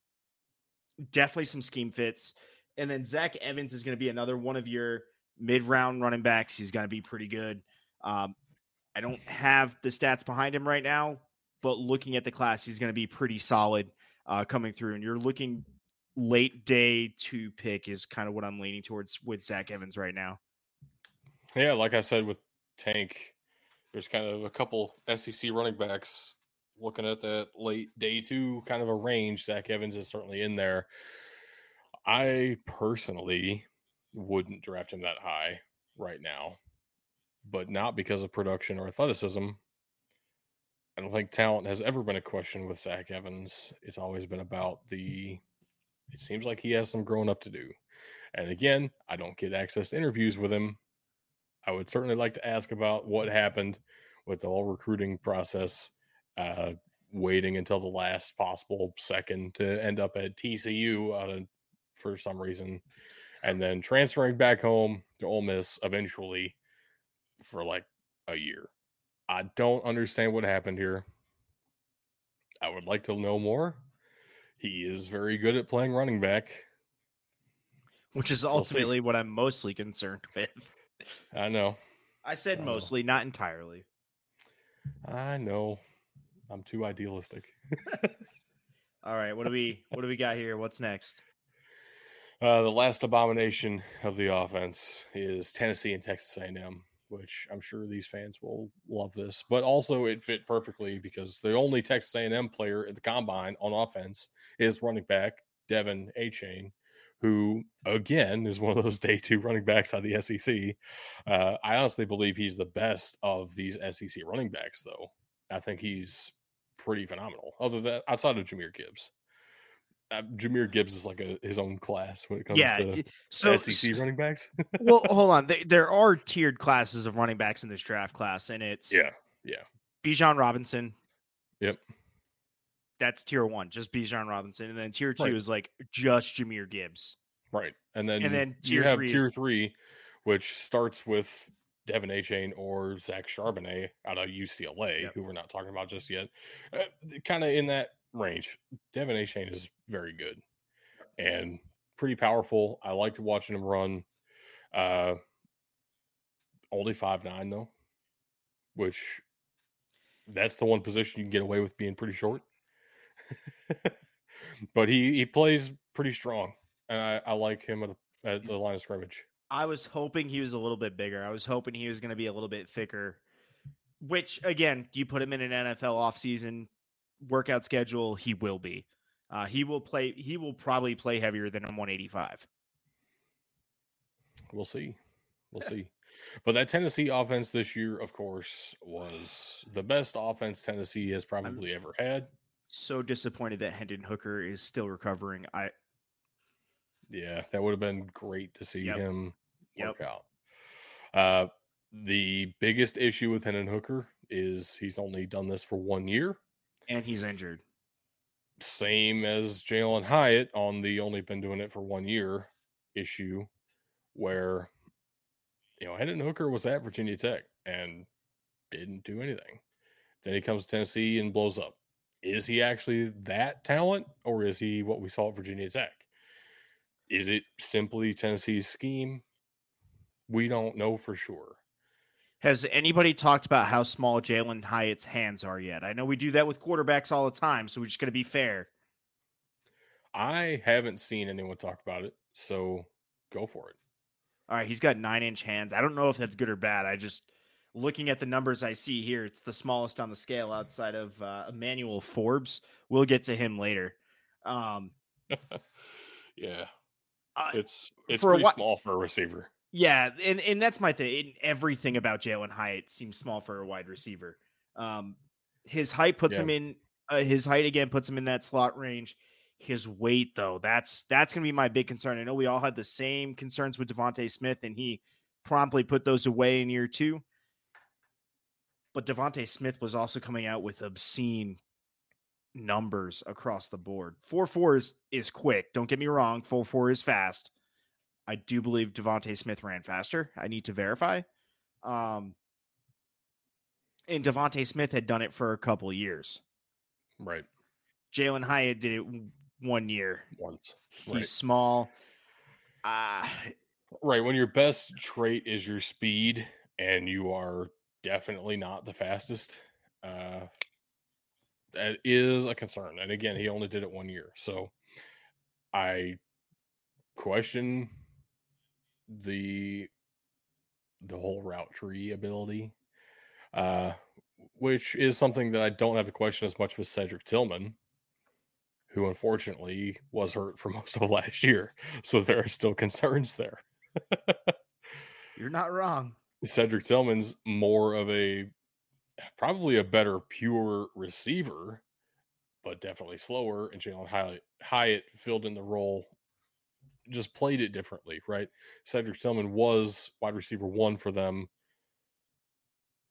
definitely some scheme fits. And then Zach Evans is going to be another one of your mid round running backs. He's going to be pretty good. Um, I don't have the stats behind him right now, but looking at the class, he's going to be pretty solid uh, coming through. And you're looking late day to pick is kind of what I'm leaning towards with Zach Evans right now. Yeah, like I said with Tank, there's kind of a couple SEC running backs looking at that late day two kind of a range. Zach Evans is certainly in there. I personally wouldn't draft him that high right now, but not because of production or athleticism. I don't think talent has ever been a question with Zach Evans. It's always been about the. It seems like he has some growing up to do. And again, I don't get access to interviews with him. I would certainly like to ask about what happened with the whole recruiting process, uh, waiting until the last possible second to end up at TCU of, for some reason, and then transferring back home to Ole Miss eventually for like a year. I don't understand what happened here. I would like to know more. He is very good at playing running back, which is ultimately we'll what I'm mostly concerned with. I know. I said mostly, not entirely. I know. I'm too idealistic. All right, what do we what do we got here? What's next? Uh, the last abomination of the offense is Tennessee and Texas A&M which I'm sure these fans will love this. But also, it fit perfectly because the only Texas A&M player at the combine on offense is running back De'Von Achane, who again is one of those day two running backs out of the SEC. Uh, I honestly believe he's the best of these SEC running backs, though. I think he's pretty phenomenal. Other than outside of Jahmyr Gibbs uh, Jahmyr Gibbs is like a, his own class when it comes yeah, to so, SEC running backs. well, hold on. there are tiered classes of running backs in this draft class, and it's yeah, yeah. Bijan Robinson. Yep. That's tier one, just Bijan Robinson, and then tier two right. is like just Jahmyr Gibbs. Right, and then and then you have tier is... three, which starts with De'Von Achane or Zach Charbonnet out of UCLA, yep. who we're not talking about just yet. Uh, kind of in that range. De'Von Achane is very good and pretty powerful. I liked watching him run. Uh, only five nine though, which that's the one position you can get away with being pretty short. but he he plays pretty strong, and I, I like him at, at the line of scrimmage. I was hoping he was a little bit bigger. I was hoping he was going to be a little bit thicker. Which again, you put him in an NFL offseason, workout schedule, he will be. Uh, he will play. He will probably play heavier than a 185. We'll see. We'll see. But that Tennessee offense this year, of course, was the best offense Tennessee has probably I'm ever had. So disappointed that Hendon Hooker is still recovering. I. Yeah, that would have been great to see yep. him work yep. out. Uh, the biggest issue with Hendon Hooker is he's only done this for one year and he's injured. Same as Jalin Hyatt on the only been doing it for one year issue, where you know Hendon Hooker was at Virginia Tech and didn't do anything. Then he comes to Tennessee and blows up. Is he actually that talent, or is he what we saw at Virginia Tech? Is it simply Tennessee's scheme? We don't know for sure. Has anybody talked about how small Jalin Hyatt's hands are yet? I know we do that with quarterbacks all the time, so we're just going to be fair. I haven't seen anyone talk about it, so go for it. All right, he's got nine inch hands. I don't know if that's good or bad. I just looking at the numbers I see here, it's the smallest on the scale outside of uh, Emmanuel Forbes. We'll get to him later. Um, yeah, uh, it's it's pretty small for a receiver. Yeah, and, and that's my thing. Everything about Jalin Hyatt seems small for a wide receiver. Um, his height puts yeah. him in. Uh, his height again puts him in that slot range. His weight, though, that's that's going to be my big concern. I know we all had the same concerns with DeVonta Smith, and he promptly put those away in year two. But DeVonta Smith was also coming out with obscene numbers across the board. 4 4 is, is quick. Don't get me wrong. 4 4 is fast. I do believe DeVonta Smith ran faster. I need to verify. Um, and DeVonta Smith had done it for a couple years. Right. Jalin Hyatt did it one year. Once. He's small. Uh, Right. When your best trait is your speed and you are definitely not the fastest, uh, that is a concern. And again, he only did it one year. So I question the the whole route tree ability. Uh which is something that I don't have to question as much with Cedric Tillman, who unfortunately was hurt for most of last year. So there are still concerns there. you're not wrong. Cedric Tillman's more of a probably a better pure receiver, but definitely slower. And Jalin Hyatt, Hyatt filled in the role, just played it differently, right? Cedric Tillman was wide receiver one for them.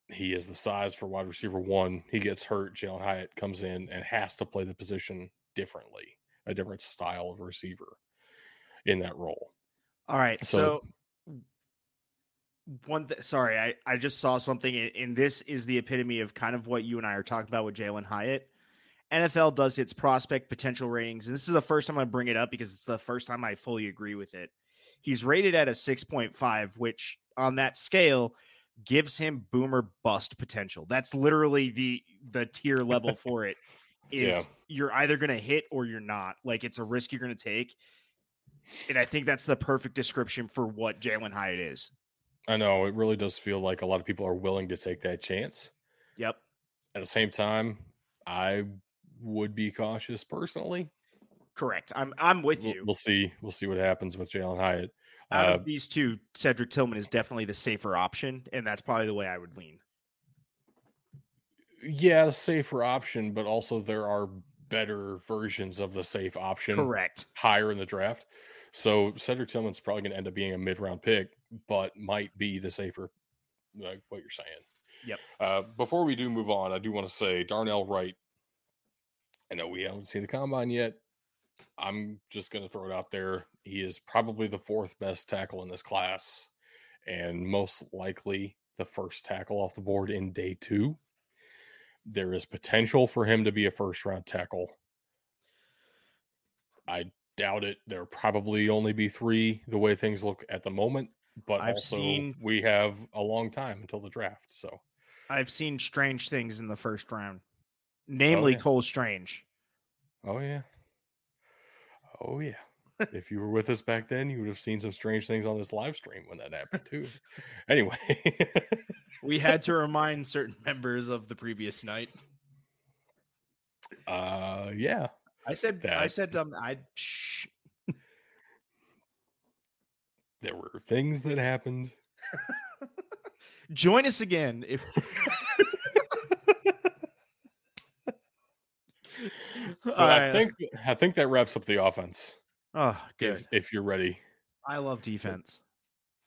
He is the size for wide receiver one. He gets hurt. Jalin Hyatt comes in and has to play the position differently, a different style of receiver in that role. All right. So- So, one th- sorry, I, I just saw something and- this is the epitome of kind of what you and I are talking about with Jalin Hyatt. NFL does its prospect potential ratings, and this is the first time I bring it up because it's the first time I fully agree with it. He's rated at a 6.5, which on that scale gives him boomer bust potential. That's literally the the tier level for it. Is Yeah. you're either going to hit or you're not. Like it's a risk you're going to take. And I think that's the perfect description for what Jalin Hyatt is. I know it really does feel like a lot of people are willing to take that chance. Yep. At the same time, I would be cautious personally. Correct. I'm I'm with We'll, you. we'll see. We'll see what happens with Jalin Hyatt. Out Uh, of these two, Cedric Tillman is definitely the safer option, and that's probably the way I would lean. yeah, safer option, but also there are better versions of the safe option Correct. higher in the draft. So Cedric Tillman's probably going to end up being a mid round pick, but might be the safer, like what you're saying. Yep. Uh, before we do move on, I do want to say Darnell Wright. I know we haven't seen the combine yet. I'm just going to throw it out there. He is probably the fourth best tackle in this class, and most likely the first tackle off the board in day two. There is potential for him to be a first round tackle. I doubt it. There'll probably only be three the way things look at the moment, but I've also seen- we have a long time until the draft. So I've seen strange things in the first round, namely yeah. Cole Strange. Oh yeah. Oh yeah. if you were with us back then, you would have seen some strange things on this live stream when that happened too. anyway. We had to remind certain members of the previous night. uh yeah. I said, I said, um, I shh. There were things that happened. join us again if I right. Uh think I think that wraps up the offense. Oh, good. If if you're ready. I love defense.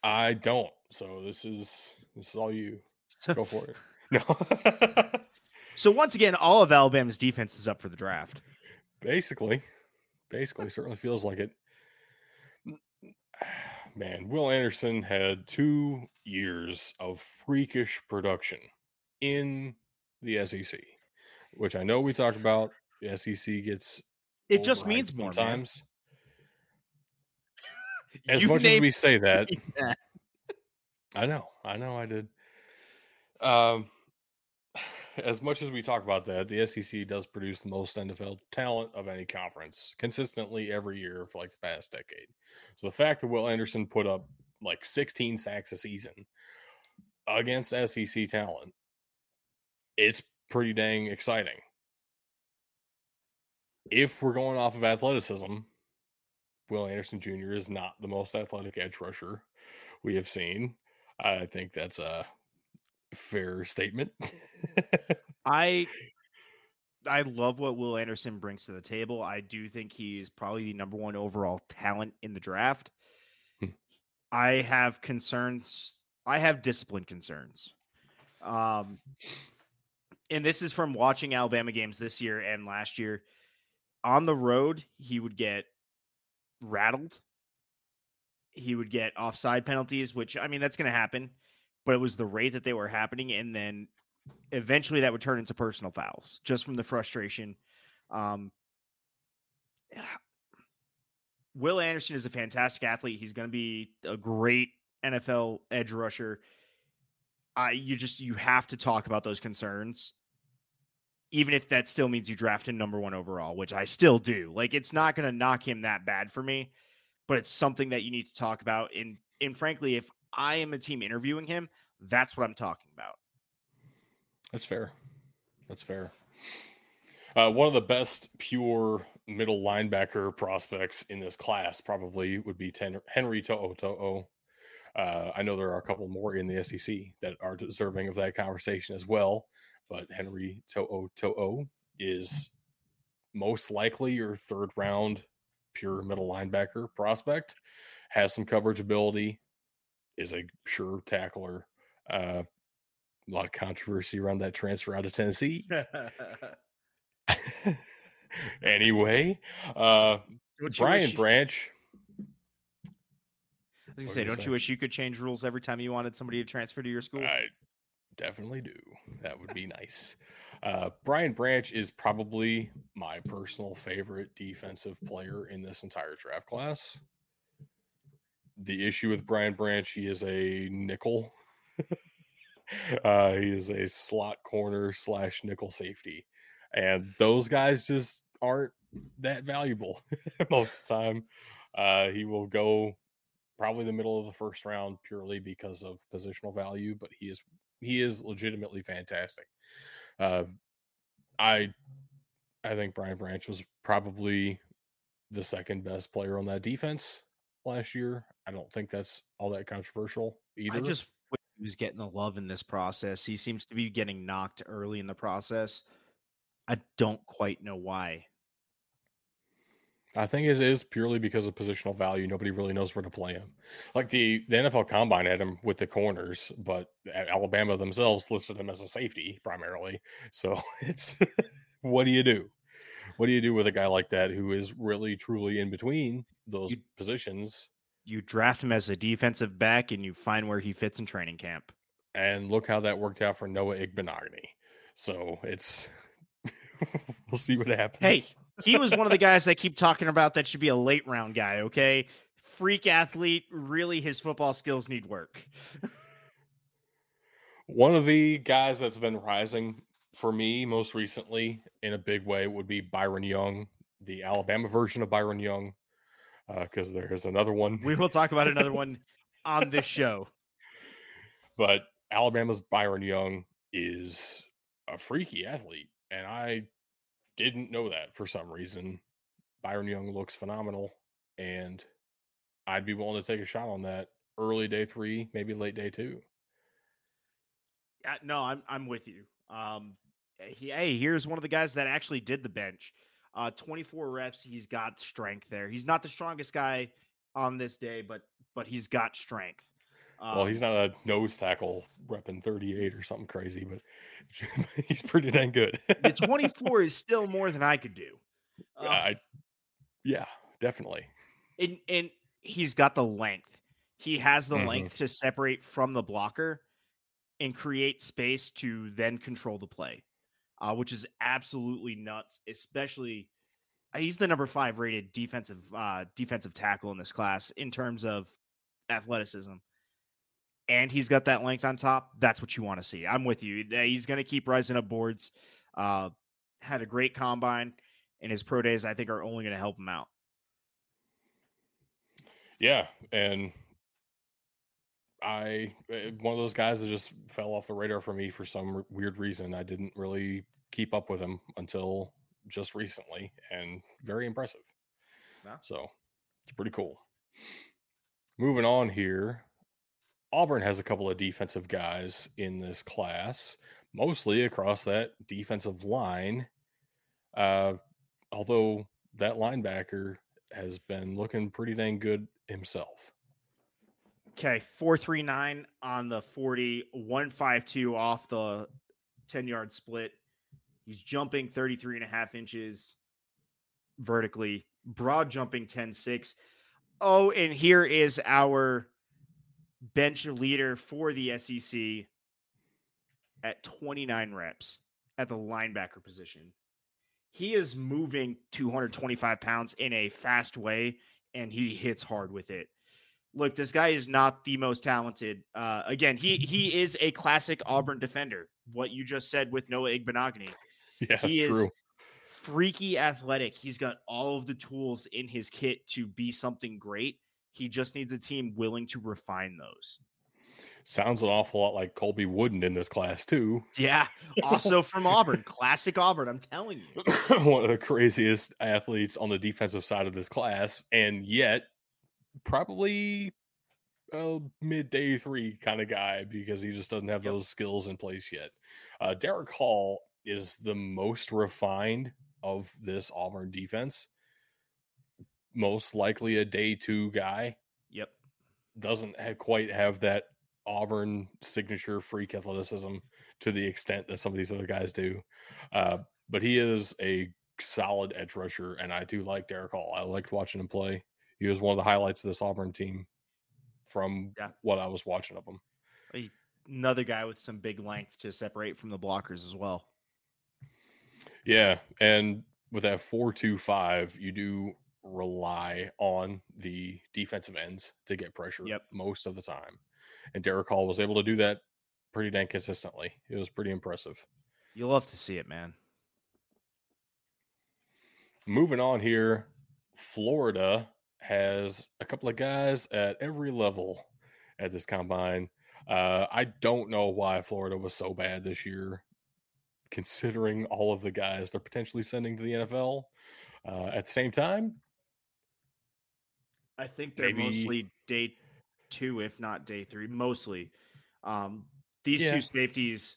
I don't. So this is this is all you. Go for it. No. so once again, all of Alabama's defense is up for the draft. basically. Basically certainly feels like it. Man, Will Anderson had two years of freakish production in the SEC, which I know we talked about. The SEC gets It just means more, times. As much as we say that, that. I know, I know, I did. Um, as much as we talk about that, the SEC does produce the most NFL talent of any conference consistently every year for like the past decade. So the fact that Will Anderson put up like 16 sacks a season against SEC talent, it's pretty dang exciting. If we're going off of athleticism, Will Anderson Jr. is not the most athletic edge rusher we have seen. I think that's a fair statement. I I love what Will Anderson brings to the table. I do think he's probably the number one overall talent in the draft. Hmm. I have concerns. I have discipline concerns. Um, and this is from watching Alabama games this year and last year. On the road, he would get rattled. He would get offside penalties, which I mean that's going to happen, but it was the rate that they were happening, and then eventually that would turn into personal fouls just from the frustration. Um, Will Anderson is a fantastic athlete. He's going to be a great NFL edge rusher. I you just you have to talk about those concerns, even if that still means you draft him number one overall, which I still do. Like it's not going to knock him that bad for me, but it's something that you need to talk about. And and frankly, if I am a team interviewing him, that's what I'm talking about. That's fair. That's fair. Uh, one of the best pure middle linebacker prospects in this class probably would be Ten- Henry To'o Uh, I know there are a couple more in the SEC that are deserving of that conversation as well, but Henry To'o To'o is most likely your third round pure middle linebacker prospect. Has some coverage ability, is a sure tackler. Uh, a lot of controversy around that transfer out of Tennessee. anyway, uh, Brian Branch. I was gonna say, don't you wish you could change rules every time you wanted somebody to transfer to your school? I definitely do. That would be nice. Uh, Brian Branch is probably my personal favorite defensive player in this entire draft class. The issue with Brian Branch, he is a nickel. uh, he is a slot corner slash nickel safety and those guys just aren't that valuable most of the time. Uh, he will go probably the middle of the first round purely because of positional value, but he is he is legitimately fantastic. Uh, I I think Brian Branch was probably the second best player on that defense last year. I don't think that's all that controversial either. I just he was getting the love in this process. He seems to be getting knocked early in the process. I don't quite know why. I think it is purely because of positional value. Nobody really knows where to play him. Like the, the NFL Combine had him with the corners, but Alabama themselves listed him as a safety primarily. So it's what do you do? What do you do with a guy like that who is really truly in between those you, positions? You draft him as a defensive back and you find where he fits in training camp. And look how that worked out for Noah Igbinoghene. So it's we'll see what happens. Hey, he was one of the guys I keep talking about that should be a late round guy, okay? Freak athlete, really his football skills need work. one of the guys that's been rising for me most recently in a big way would be Byron Young, the Alabama version of Byron Young, because uh, there's another one. We will talk about another one on this show. But Alabama's Byron Young is a freaky athlete and I didn't know that for some reason. Byron Young looks phenomenal, and I'd be willing to take a shot on that early day three, maybe late day two. Yeah, no, I'm I'm with you. Um, he, hey, here's one of the guys that actually did the bench. Uh, 24 reps. He's got strength there. He's not the strongest guy on this day, but but he's got strength. Um, well, he's not a nose tackle repping 38 or something crazy, but he's pretty dang good. the 24 is still more than I could do. Um, I, yeah, definitely. And and he's got the length. He has the mm-hmm. length to separate from the blocker and create space to then control the play, uh, which is absolutely nuts. Especially, uh, he's the number five rated defensive uh, defensive tackle in this class in terms of athleticism and he's got that length on top, that's what you want to see. I'm with you. He's going to keep rising up boards. Uh, had a great combine, and his pro days, I think, are only going to help him out. Yeah, and I eh, one of those guys that just fell off the radar for me for some weird reason. I didn't really keep up with him until just recently, and very impressive. Yeah. So it's pretty cool. Moving on here, Auburn has a couple of defensive guys in this class, mostly across that defensive line. Uh, although that linebacker has been looking pretty dang good himself. Okay, 439 on the 40, 152 off the 10 yard split. He's jumping 33 and a half inches vertically, broad jumping 10 6. Oh, and here is our bench leader for the SEC at 29 reps at the linebacker position. He is moving 225 pounds in a fast way, and he hits hard with it. Look, this guy is not the most talented. Uh, again, he he is a classic Auburn defender. What you just said with Noah Igbinoghene. Yeah, he true. is freaky athletic. He's got all of the tools in his kit to be something great. He just needs a team willing to refine those. Sounds an awful lot like Colby Wooden in this class too. Yeah, also from Auburn, classic Auburn. I'm telling you. One of the craziest athletes on the defensive side of this class, and yet probably a mid day three kind of guy because he just doesn't have Yep. those skills in place yet. Uh, Derick Hall is the most refined of this Auburn defense. Most likely a day two guy. Yep. Doesn't ha- quite have that Auburn signature freak athleticism to the extent that some of these other guys do. Uh, but he is a solid edge rusher, and I do like Derick Hall. I liked watching him play. He was one of the highlights of this Auburn team from Yeah. what I was watching of him. Another guy with some big length to separate from the blockers as well. Yeah, and with that four-two-five, you do rely on the defensive ends to get pressure Yep. most of the time, and Derick Hall was able to do that pretty dang consistently. It was pretty impressive. You love to see it, man. Moving on here, Florida has a couple of guys at every level at this combine. Uh, I don't know why Florida was so bad this year, considering all of the guys they're potentially sending to the NFL. Uh, at the same time, I think they're Maybe- mostly day two, if not day three. Mostly, um, these Yeah. two safeties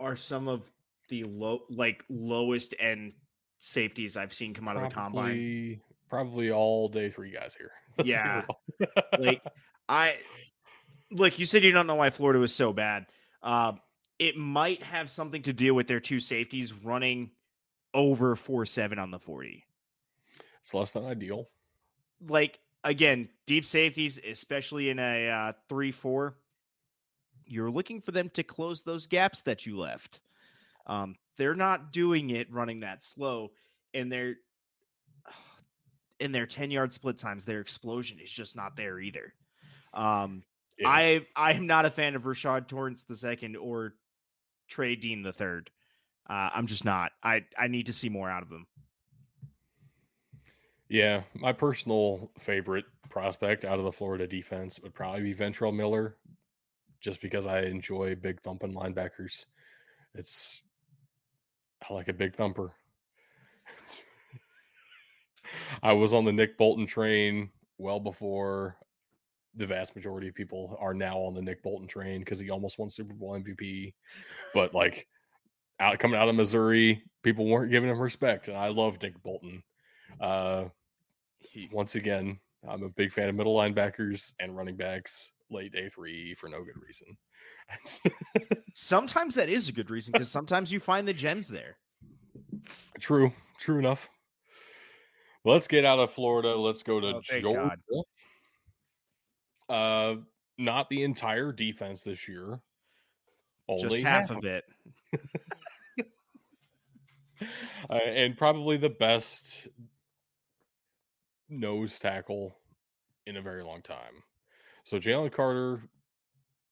are some of the low, like lowest end safeties I've seen come out of the combine. Probably all day three guys here. Let's Yeah. Like I, like you said, you don't know why Florida was so bad. Uh, it might have something to do with their two safeties running over four seven on the forty. it's less than ideal. like again, deep safeties, especially in a uh, three four, you're looking for them to close those gaps that you left. Um, they're not doing it running that slow, and they're in their ten yard split times. Their explosion is just not there either. Um, Yeah. I I am not a fan of Rashad Torrence the second or Trey Dean the third. Uh, I'm just not. I I need to see more out of them. Yeah, my personal favorite prospect out of the Florida defense would probably be Ventrell Miller, just because I enjoy big thumping linebackers. It's I like a big thumper. I was on the Nick Bolton train well before the vast majority of people are now on the Nick Bolton train because he almost won Super Bowl MVP. But like out coming out of Missouri, people weren't giving him respect, and I love Nick Bolton. Uh, once again, I'm a big fan of middle linebackers and running backs late day three for no good reason. Sometimes that is a good reason because sometimes you find the gems there. true, true enough. Let's get out of Florida. Let's go to Oh, Georgia. God. Uh, not the entire defense this year. Just Only half of it. uh, and probably the best nose tackle in a very long time. So Jalen Carter,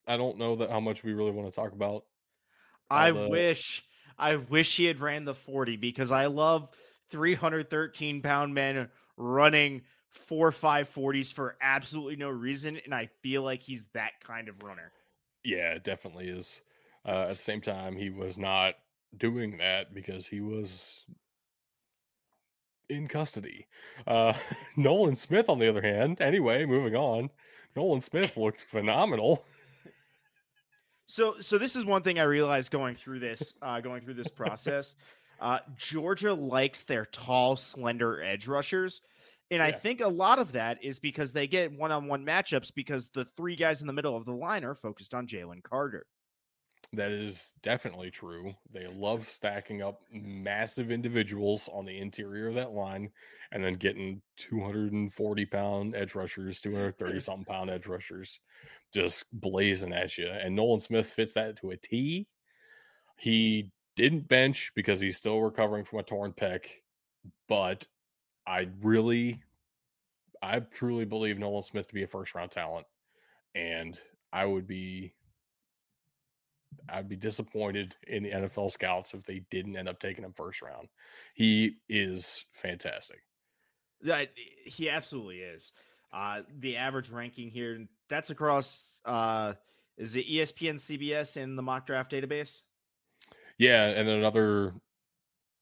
I don't know that how much we really want to talk about. I the- wish, I wish he had ran the 40 because I love 313 pound men running four five forties for absolutely no reason. And I feel like he's that kind of runner. Yeah, it definitely is. Uh, at the same time, he was not doing that because he was in custody. Uh, Nolan Smith, on the other hand, anyway, moving on. Nolan Smith looked phenomenal. So, so this is one thing I realized going through this, uh, going through this process. Uh, Georgia likes their tall, slender edge rushers. And I think a lot of that is because they get one on one matchups because the three guys in the middle of the line are focused on Jalen Carter. That is definitely true. They love stacking up massive individuals on the interior of that line and then getting 240 pound edge rushers, 230 something pound edge rushers just blazing at you. And Nolan Smith fits that to a T. He didn't bench because he's still recovering from a torn pec, but I really, I truly believe Nolan Smith to be a first round talent. And I would be I'd be disappointed in the NFL scouts if they didn't end up taking him first round. He is fantastic. That he absolutely is. Uh, the average ranking here that's across uh, is it ESPN CBS in the mock draft database? Yeah, and another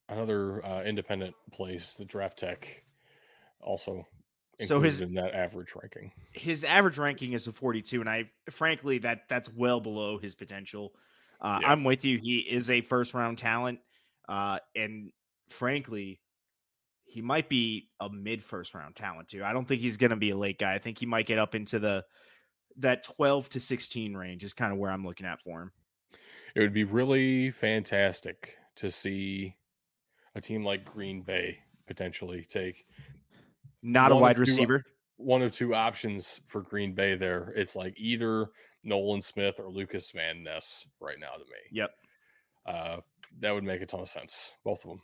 another uh, independent place, the Draft Tech, also so his in that average ranking. His average ranking is a 42, and I frankly that that's well below his potential. Uh, yeah. I'm with you. He is a first round talent, uh, and frankly, he might be a mid first round talent too. I don't think he's going to be a late guy. I think he might get up into the that 12 to 16 range is kind of where I'm looking at for him. It would be really fantastic to see a team like Green Bay potentially take not a wide receiver. one of two options for Green Bay there. It's like either Nolan Smith or Lucas Van Ness right now to me. Yep. Uh, that would make a ton of sense. Both of them.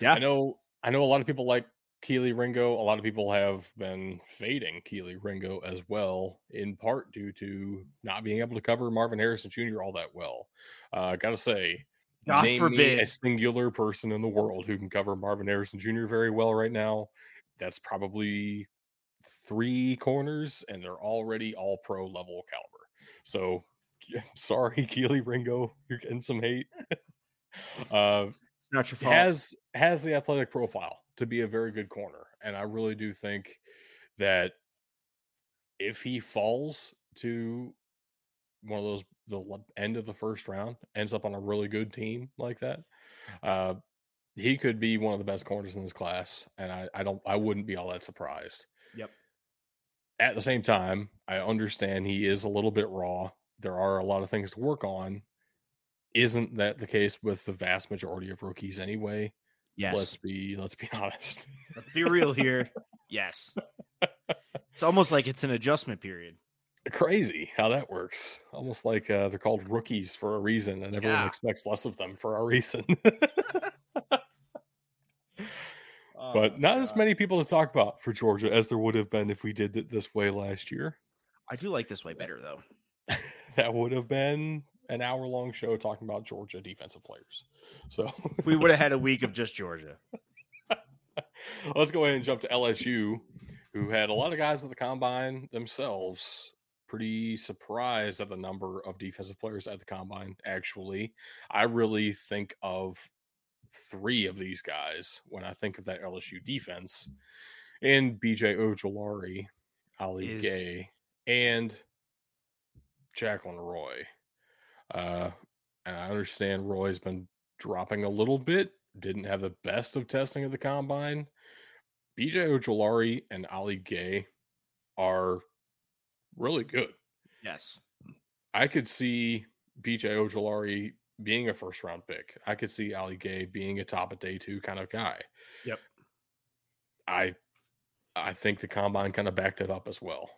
Yeah. I know I know a lot of people like Kelee Ringo. A lot of people have been fading Kelee Ringo as well, in part due to not being able to cover Marvin Harrison Jr. all that well. Uh, gotta say, God name forbid. me a singular person in the world who can cover Marvin Harrison Jr. very well right now. That's probably three corners, and they're already all pro level caliber. So, sorry, Kelee Ringo, you're getting some hate. uh, it's not your fault. Has has the athletic profile to be a very good corner, and I really do think that if he falls to one of those the end of the first round ends up on a really good team like that, uh, he could be one of the best corners in this class, and I, I don't I wouldn't be all that surprised. Yep. At the same time, I understand he is a little bit raw. There are a lot of things to work on. Isn't that the case with the vast majority of rookies anyway? Yes. Let's be let's be honest. Let's be real here. yes. It's almost like it's an adjustment period. Crazy how that works. Almost like uh, they're called rookies for a reason, and everyone Yeah. expects less of them for a reason. Oh, but not as many people to talk about for Georgia as there would have been if we did it this way last year. I do like this way better though. that would have been an hour long show talking about Georgia defensive players. So We would have had a week of just Georgia. let's go ahead and jump to LSU, who had a lot of guys at the combine themselves. Pretty surprised at the number of defensive players at the combine. Actually, I really think of three of these guys when I think of that LSU defense, and BJ Ojulari, Ali Is- Gaye, and Jaquelin Roy. Uh, and I understand Roy's been dropping a little bit, didn't have the best of testing of the combine. BJ Ojulari and Ali Gaye are really good. Yes. I could see BJ Ojulari being a first round pick. I could see Ali Gaye being a top of day two kind of guy. Yep. I I think the combine kind of backed it up as well.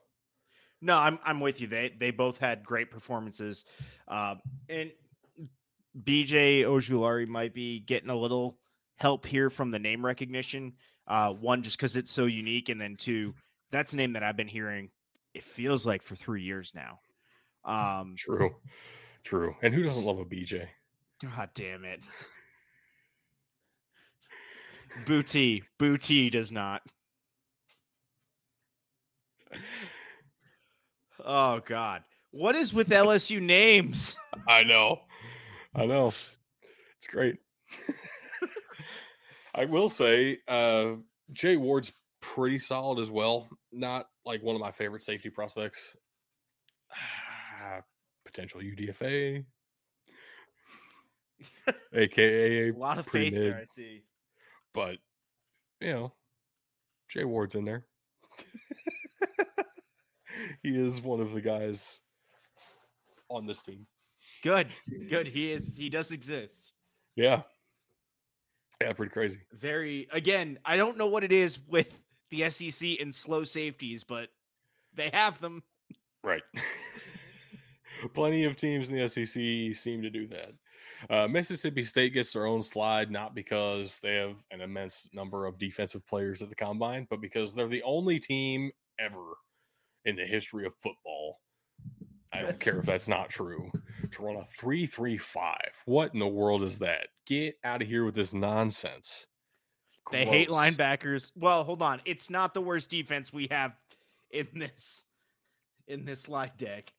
No, I'm I'm with you. They they both had great performances, uh, and BJ Ojulari might be getting a little help here from the name recognition. Uh, one, just because it's so unique, and then two, that's a name that I've been hearing. It feels like for three years now. Um, True. True. And who doesn't love a BJ? God damn it, Booty Booty does not. Oh God, what is with LSU names? I know. I know. It's great. I will say, uh, Jay Ward's pretty solid as well. Not like one of my favorite safety prospects. Potential UDFA, aka A lot of faith there. I see. but you know, Jay Ward's in there. he is one of the guys on this team. Good, good. He is. He does exist. Yeah. Yeah, pretty crazy. Very. Again, I don't know what it is with the SEC and slow safeties, but they have them. Right. Plenty of teams in the SEC seem to do that. Uh, Mississippi State gets their own slide, not because they have an immense number of defensive players at the combine, but because they're the only team ever in the history of football. I don't care if that's not true. To run a 335. What in the world is that? Get out of here with this nonsense. They hate linebackers. Well, hold on. It's not the worst defense we have in this in this slide deck.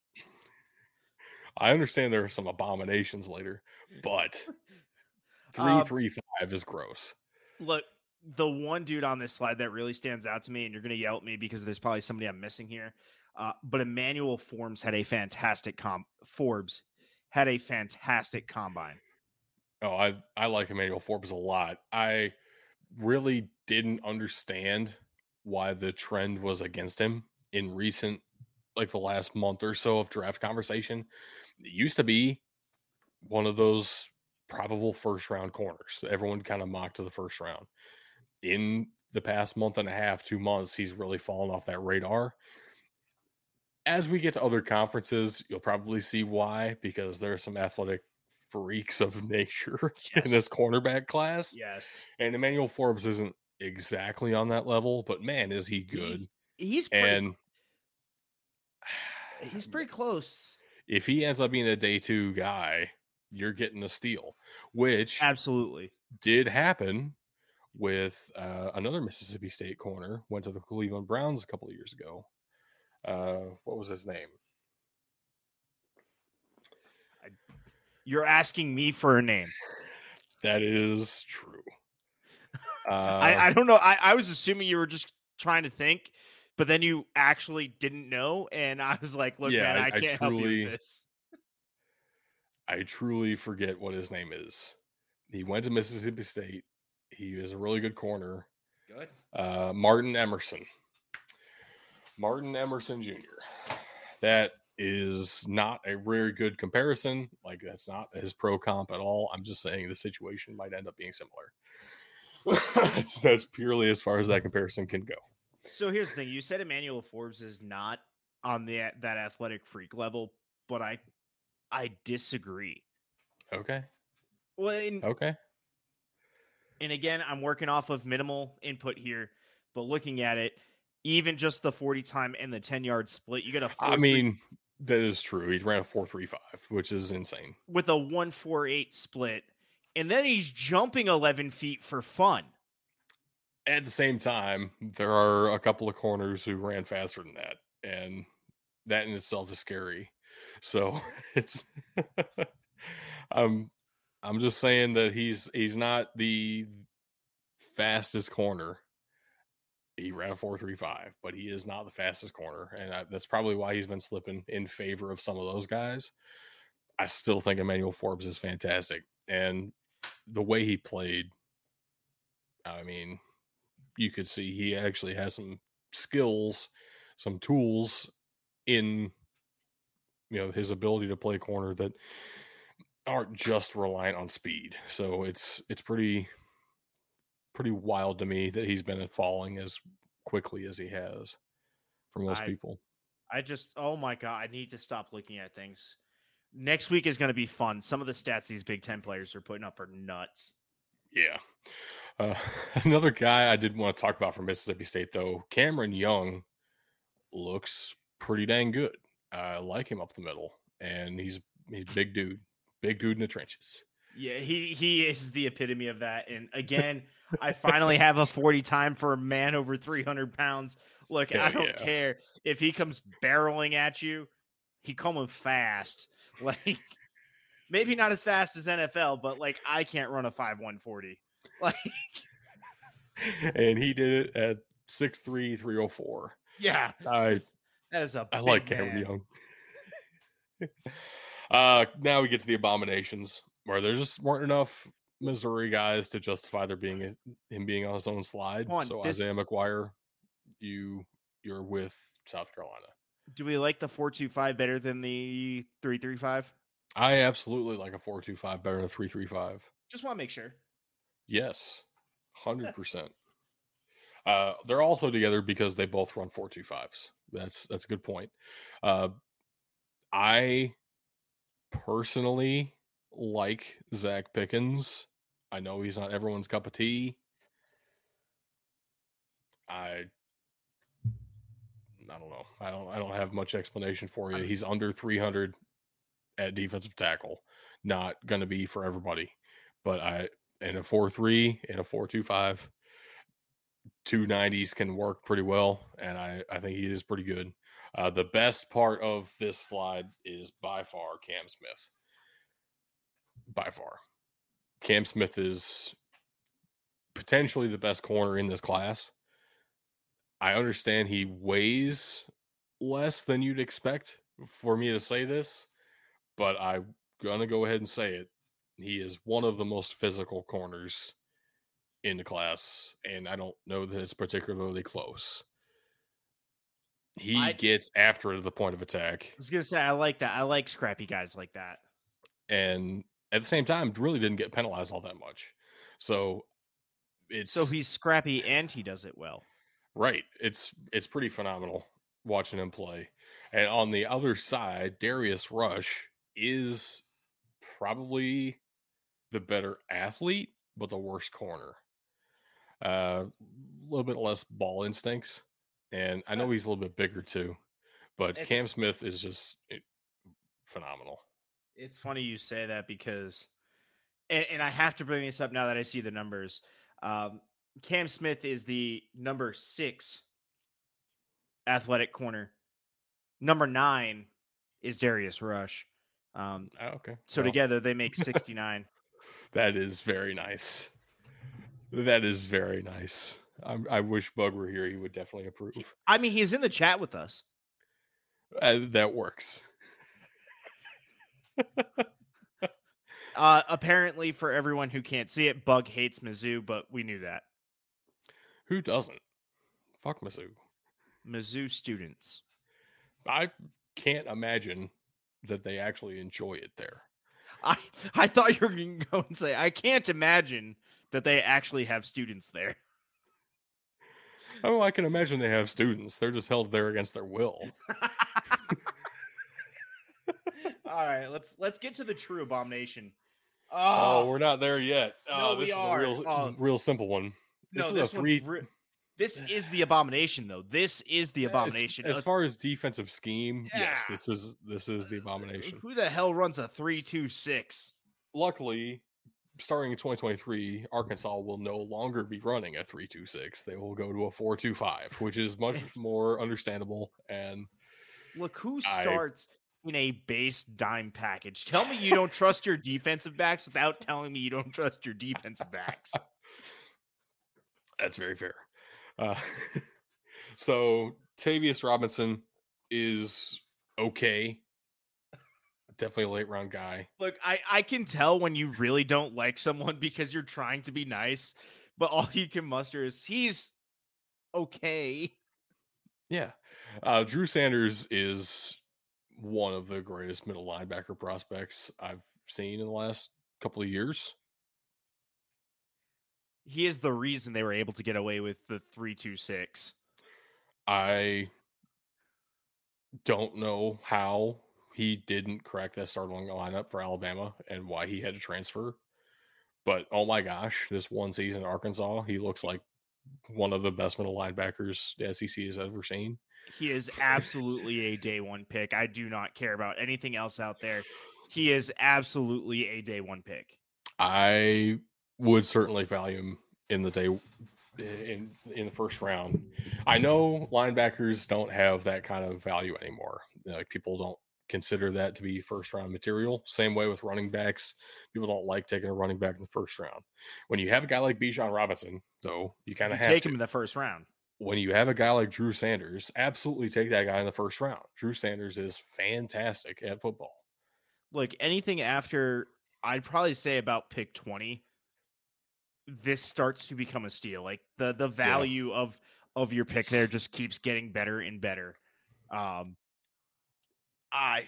I understand there are some abominations later, but Um, 335 is gross. Look, the one dude on this slide that really stands out to me, and you're going to yell at me because there's probably somebody I'm missing here. Uh, but Emmanuel Forbes had a fantastic comp. Forbes had a fantastic combine. Oh, I I like Emmanuel Forbes a lot. I really didn't understand why the trend was against him in recent like the last month or so of draft conversation. It used to be one of those probable first round corners. Everyone kind of mocked to the first round. In the past month and a half, two months, he's really fallen off that radar. As we get to other conferences, you'll probably see why, because there are some athletic freaks of nature in this cornerback class. Yes, And Emmanuel Forbes isn't exactly on that level, but man, is he good. He's, he's pretty, and he's pretty close. if he ends up being a day two guy, you're getting a steal, which Absolutely. did happen with uh, another Mississippi State corner. Went to the Cleveland Browns a couple of years ago. Uh, what was his name? You're asking me for a name. That is true. Uh, I, I don't know. I, I was assuming you were just trying to think, but then you actually didn't know, and I was like, "Look, Yeah, man, I- I, I can't help you with this." I truly forget what his name is. He went to Mississippi State. He is a really good corner. Good. Uh, Martin Emerson. Martin Emerson Jr. That is not a very good comparison. Like that's not his pro comp at all. I'm just saying the situation might end up being similar. that's, that's purely as far as that comparison can go. So here's the thing: you said Emmanuel Forbes is not on the that athletic freak level, but I I disagree. Okay. Well, Okay. And again, I'm working off of minimal input here, but looking at it, even just the 40 time and the 10 yard split, you get a I 4-3 mean, that is true. He ran a 4.35, which is insane. with a 148 split, and then he's jumping 11 feet for fun. At the same time, there are a couple of corners who ran faster than that, and that in itself is scary. So it's I'm um, I'm just saying that he's he's not the fastest corner. He ran a four three five, but he is not the fastest corner, and I, that's probably why he's been slipping in favor of some of those guys. I still think Emmanuel Forbes is fantastic, and the way he played, I mean, you could see he actually has some skills, some tools in you know his ability to play corner that aren't just reliant on speed. So it's it's pretty pretty wild to me that he's been falling as quickly as he has for most I- people. I just, oh my God, I need to stop looking at things. Next week is going to be fun. Some of the stats these Big Ten players are putting up are nuts. Yeah. Uh, another guy I did want to talk about from Mississippi State though, Cameron Young looks pretty dang good. I like him up the middle, and he's he's a big dude, big dude in the trenches. Yeah, he he is the epitome of that. And again, I finally have a 40 time for a man over 300 pounds. Look, I don't yeah. care if he comes barreling at you. He coming fast. Like maybe not as fast as NFL, but like I can't run a 5 140. Like and he did it at 6'3", 304. yeah, I that is a I like man. Young. Uh, now we get to the abominations, where there just weren't enough Missouri guys to justify there being him being on his own slide. On, so this- Isaiah McGuire, you you're with South Carolina. Do we like the 425 better than the 335? I absolutely like a four two five better than a three three five. Just want to make sure. Yes, hundred percent. Uh, they're also together because they both run four two fives. That's that's a good point. Uh, I personally like Zacch Pickens. I know he's not everyone's cup of tea. I I don't know. I don't I don't have much explanation for you. He's under 300 at defensive tackle. Not going to be for everybody. But I in a 4-3 in a 4-2-5 290s can work pretty well and I I think he is pretty good. Uh, the best part of this slide is by far Cam Smith. By far. Cam Smith is potentially the best corner in this class. I understand he weighs less than you'd expect for me to say this, but I'm going to go ahead and say it. He is one of the most physical corners in the class, and I don't know that it's particularly close. He I- gets after the point of attack, I was gonna say I like that. I like scrappy guys like that. and at the same time, really didn't get penalized all that much. So it's So he's scrappy and he does it well. Right. It's it's pretty phenomenal watching him play. And on the other side, Darius Rush is probably the better athlete, but the worst corner. Uh, a little bit less ball instincts, and I know he's a little bit bigger too. But Cam Smith is just eh, phenomenal. It's funny you say that because, and, and I have to bring this up now that I see the numbers. Um, Cam Smith is the number six athletic corner. Number nine is Darius Rush. Um, Oh, okay. so Well, together they make 69. that is very nice. That is very nice. I'm, I wish Bug were here. He would definitely approve. I mean, he's in the chat with us. Uh, that works. Uh, apparently, for everyone who can't see it, Bug hates Mizzou, but we knew that. Who doesn't? Fuck Mizzou. Mizzou students. I can't imagine that they actually enjoy it there. I I thought you were going to go and say I can't imagine that they actually have students there. Oh, I can imagine they have students. They're just held there against their will. All right, let's let's get to the true abomination. Oh, Oh, we're not there yet. No, Oh, this we is are. a real, Oh. real simple one. This no, is this a three. re- this is the abomination, though. This is the abomination. As, Uh, far as defensive scheme, yes, this is this is the abomination. Who the hell runs a three-two-six? luckily, starting in 2023, Arkansas will no longer be running a 326. They will go to a 425, which is much more understandable. And Look who I- starts in a base dime package. Tell me you don't trust your defensive backs without telling me you don't trust your defensive backs. that's very fair. Uh, so, Tavius Robinson is okay. Definitely a late round guy. Look, I I can tell when you really don't like someone because you're trying to be nice, but all you can muster is he's okay. Yeah. Uh, Drew Sanders is one of the greatest middle linebacker prospects I've seen in the last couple of years. He is the reason they were able to get away with the three two six. I don't know how he didn't crack that starting lineup for Alabama and why he had to transfer. But oh my gosh, this one season in Arkansas, he looks like one of the best middle linebackers the SEC has ever seen. He is absolutely a day one pick. I do not care about anything else out there. He is absolutely a day one pick. I would certainly value him in the day in in the first round. I know linebackers don't have that kind of value anymore. Like people don't consider that to be first round material. Same way with running backs. People don't like taking a running back in the first round. When you have a guy like Bijan Robinson, though, you kind of have take to. him in the first round. when you have a guy like Drew Sanders, absolutely take that guy in the first round. Drew Sanders is fantastic at football. Like anything after I'd probably say about pick 20, this starts to become a steal. Like the the value of of your pick there just keeps getting better and better. Um I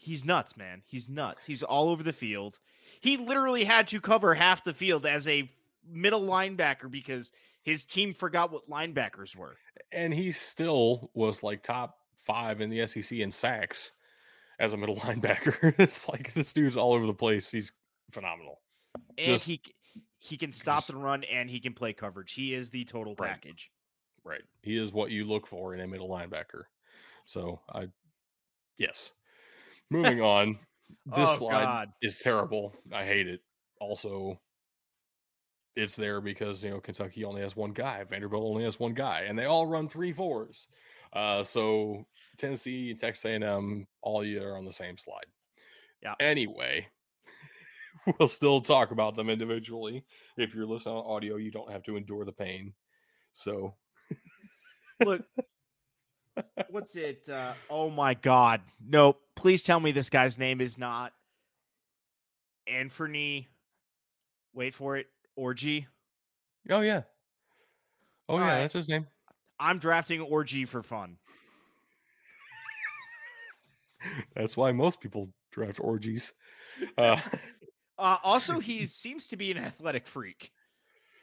He's nuts, man. He's nuts. He's all over the field. He literally had to cover half the field as a middle linebacker because his team forgot what linebackers were. And he still was like top five in the SEC in sacks as a middle linebacker. it's like this dude's all over the place. He's phenomenal. And just, he he can stop just, and run and he can play coverage. He is the total right, package. Right. He is what you look for in a middle linebacker. So I yes. Moving on. This oh, slide God. is terrible. I hate it. Also, it's there because you know Kentucky only has one guy, Vanderbilt only has one guy, and they all run three fours. Uh, so Tennessee, Texas A&M, all you are on the same slide. Yeah. Anyway, we'll still talk about them individually. If you're listening on audio, you don't have to endure the pain. So, look, what's it? Uh, oh my God! No, please tell me this guy's name is not Anthony. Wait for it. Orji. Oh yeah. Oh All yeah, right. that's his name. I'm drafting Orji for fun. That's why most people draft orgies. Uh, uh, also, he seems to be an athletic freak.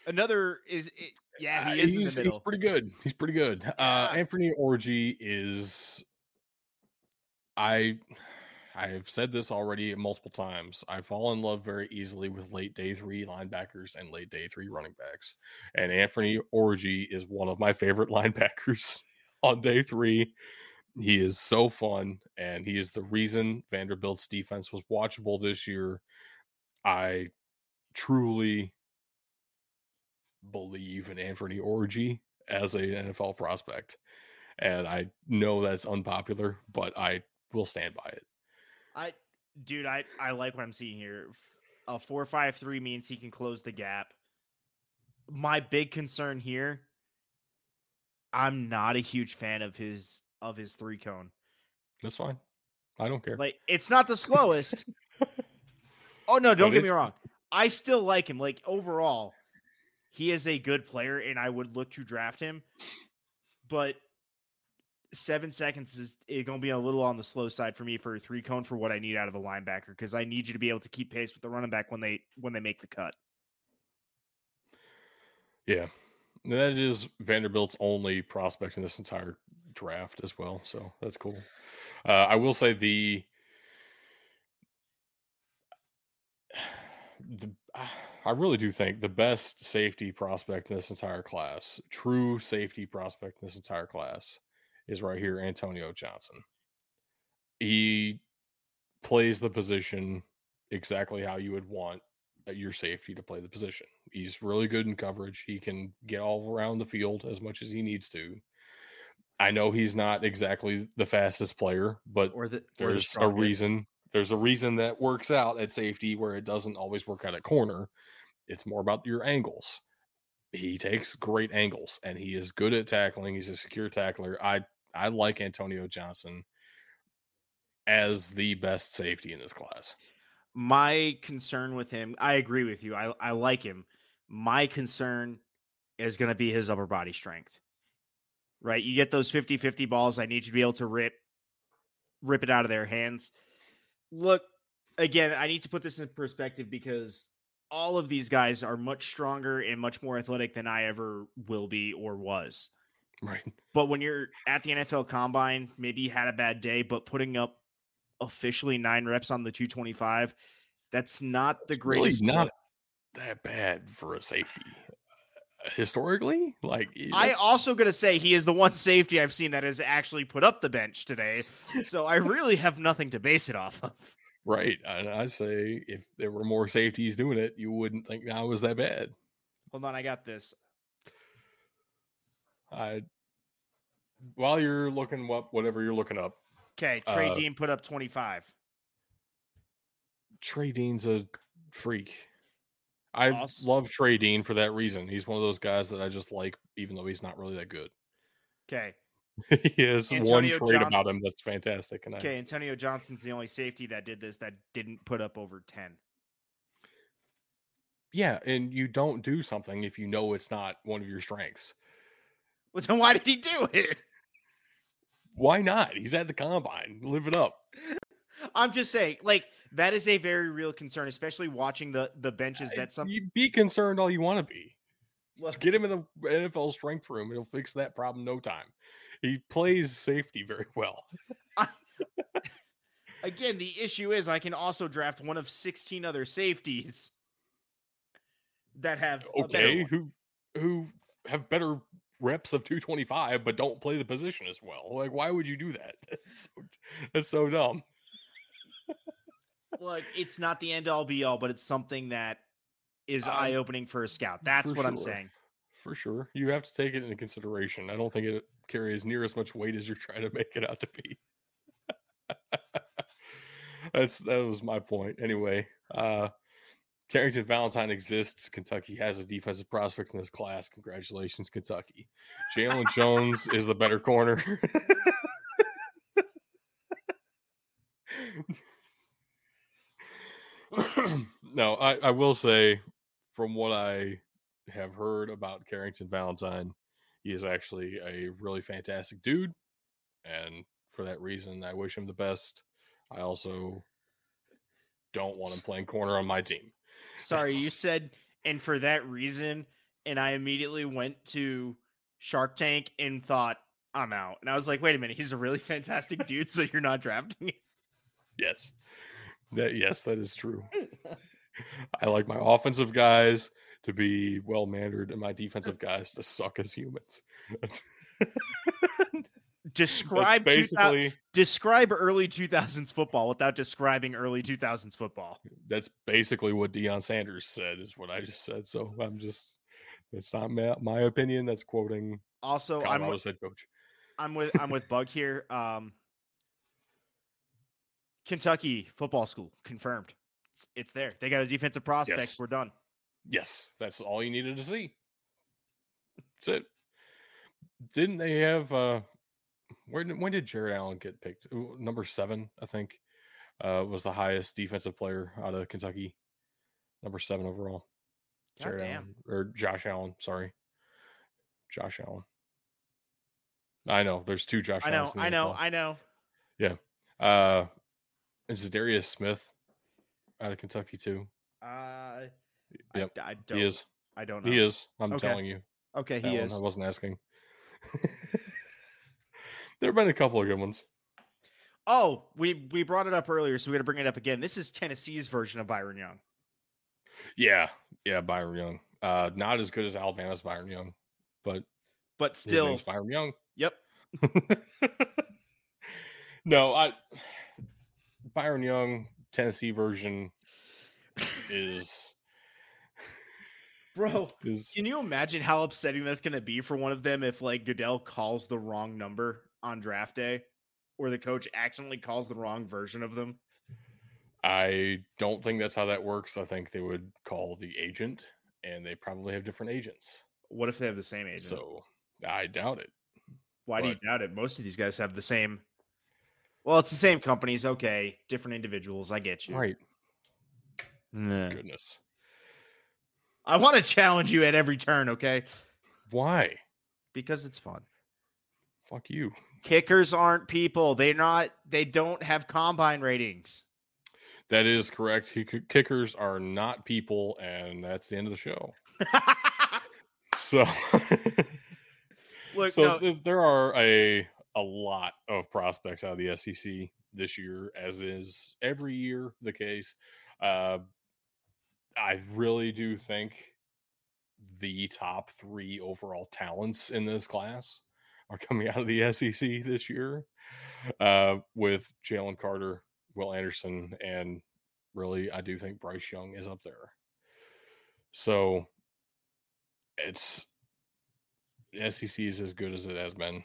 Another is, yeah, he uh, is. He's, he's, pretty good. He's pretty good. Uh, yeah. Uh, Anthony Orji is. I I've said this already multiple times. I fall in love very easily with late day three linebackers and late day three running backs. And Anthony Orji is one of my favorite linebackers on day three. He is so fun, and he is the reason Vanderbilt's defense was watchable this year. I truly believe in Anthony Orji as a NFL prospect. And I know that's unpopular, but I will stand by it. I, dude, I I like what I'm seeing here. A four five three means he can close the gap. My big concern here, I'm not a huge fan of his of his three cone. That's fine. I don't care. Like it's not the slowest. oh no, don't but get me wrong. I still like him. Like overall, he is a good player, and I would look to draft him. But seven seconds is, is going to be a little on the slow side for me for a three cone for what I need out of a linebacker because I need you to be able to keep pace with the running back when they when they make the cut. Yeah, and that is Vanderbilt's only prospect in this entire draft as well, so that's cool. Uh, I will say the the I really do think the best safety prospect in this entire class, true safety prospect in this entire class, is right here, Antonio Johnson. He plays the position exactly how you would want uh, your safety to play the position. He's really good in coverage. He can get all around the field as much as he needs to. I know he's not exactly the fastest player, but the, there's the a reason. There's a reason that works out at safety where it doesn't always work out at corner. It's more about your angles. He takes great angles and he is good at tackling. He's a secure tackler. I I like Antonio Johnson as the best safety in this class. My concern with him, I agree with you. I, I like him. My concern is going to be his upper body strength. Right? You get those 50-50 balls, I need you to be able to rip rip it out of their hands. Look, again, I need to put this in perspective because all of these guys are much stronger and much more athletic than I ever will be or was. Right. But when you're at the NFL combine, maybe you had a bad day, but putting up officially nine reps on the 225, that's not the greatest. Really not that bad for a safety. Uh, historically, like I also gonna say he is the one safety I've seen that has actually put up the bench today. so I really have nothing to base it off of. Right. And I say if there were more safeties doing it, you wouldn't think now was that bad. Hold on, I got this. I while you're looking up whatever you're looking up. Okay, Trey uh, Dean put up 25. Trey Dean's a freak. I awesome. love Trey Dean for that reason. He's one of those guys that I just like, even though he's not really that good. Okay. he has Antonio one trait Johnson. about him that's fantastic. And okay, I, Antonio Johnson's the only safety that did this that didn't put up over 10. Yeah, and you don't do something if you know it's not one of your strengths. Well, then why did he do it? Why not? He's at the combine. Live it up. I'm just saying, like that is a very real concern, especially watching the the benches. That some you be concerned all you want to be. Look, Get him in the NFL strength room; it'll fix that problem in no time. He plays safety very well. again, the issue is I can also draft one of 16 other safeties that have Okay, who who have better reps of 225 but don't play the position as well. Like, why would you do that? That's so, that's so dumb. Look, it's not the end all be all, but it's something that is Um, eye opening for a scout. That's what I'm saying. For sure, you have to take it into consideration. I don't think it carries near as much weight as you're trying to make it out to be. That's that was my point. Anyway, uh Carrington Valentine exists. Kentucky has a defensive prospect in this class. Congratulations, Kentucky. Jalen Jones is the better corner. no, I, I will say, from what I have heard about Carrington Valentine, he is actually a really fantastic dude. And for that reason, I wish him the best. I also don't want him playing corner on my team. Sorry, you said, and for that reason, and I immediately went to Shark Tank and thought, I'm out. And I was like, wait a minute, he's a really fantastic dude, so you're not drafting him. Yes. That yes, that is true. I like my offensive guys to be well mannered and my defensive guys to suck as humans. Describe that's 2000 basically describe early 2000s football without describing early 2000s football. that's basically what Deion Sanders said is what I just said. So I'm just it's not my, my opinion. That's quoting Also, I'm with, head coach. I'm with I'm with Bug here. Um, Kentucky football school confirmed. It's, it's there. They got a defensive prospect. Yes. We're done. Yes, that's all you needed to see. That's it. Didn't they have uh where when did Jared Allen get picked? Number seven, I think, uh was the highest defensive player out of Kentucky. Number seven overall. Jared Goddamn. Allen or Josh Allen, sorry. Josh Allen. I know there's two Josh I know. Allens I know. I know. Yeah. Uh, is Darius Smith out of Kentucky too? Uh, Yep, I, I don't. he is. I don't know. He is. I'm Okay. telling you. Okay, he is. I wasn't asking. there have been a couple of good ones. Oh, we we brought it up earlier, so we got to bring it up again. This is Tennessee's version of Byron Young. Yeah, yeah, Byron Young. Uh, not as good as Alabama's Byron Young, but But still, name's Byron Young. yep. no, I Byron Young Tennessee version is Bro, is can you imagine how upsetting that's going to be for one of them if like Goodell calls the wrong number on draft day or the coach accidentally calls the wrong version of them? I don't think that's how that works. I think they would call the agent, and they probably have different agents. What if they have the same agent? So I doubt it. Why do you doubt it? Most of these guys have the same. Well, it's the same companies. Okay, different individuals. I get you. Right? Nah. Goodness, I want to challenge you at every turn. Okay, why? because it's fun. Fuck you. Kickers aren't people. They're not. They don't have combine ratings. That is correct. Kickers are not people, and that's the end of the show. So, Look, so no, th- there are a a lot of prospects out of the SEC this year, as is every year the case. Uh, I really do think the top three overall talents in this class are coming out of the SEC this year, uh, with Jalen Carter, Will Anderson, and really, I do think Bryce Young is up there. So it's the SEC is as good as it has been.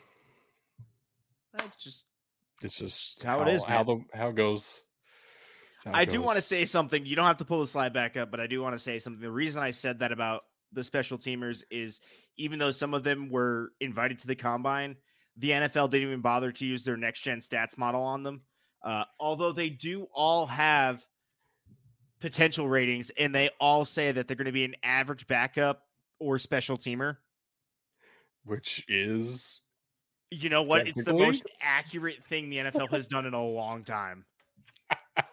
that's just. It's just how it is, How the how it goes. It's how it I do want to say something. You don't have to pull the slide back up, but I do want to say something. The reason I said that about the special teamers is even though some of them were invited to the combine, the NFL didn't even bother to use their next gen stats model on them. Uh, although they do all have potential ratings and they all say that they're going to be an average backup or special teamer. which is You know what? It's the most accurate thing the NFL has done in a long time.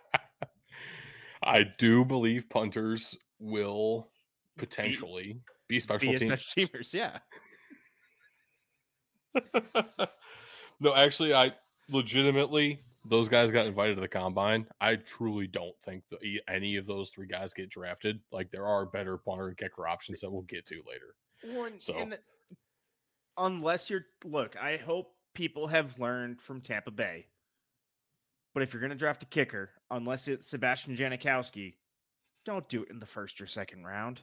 I do believe punters will potentially be special Be a teams. special teamers, yeah. no, actually, I legitimately those guys got invited to the combine. I truly don't think the, any of those three guys get drafted. Like there are better punter and kicker options that we'll get to later. One- So- and unless you're look, I hope people have learned from Tampa Bay. But if you're going to draft a kicker, unless it's Sebastian Janikowski, don't do it in the first or second round.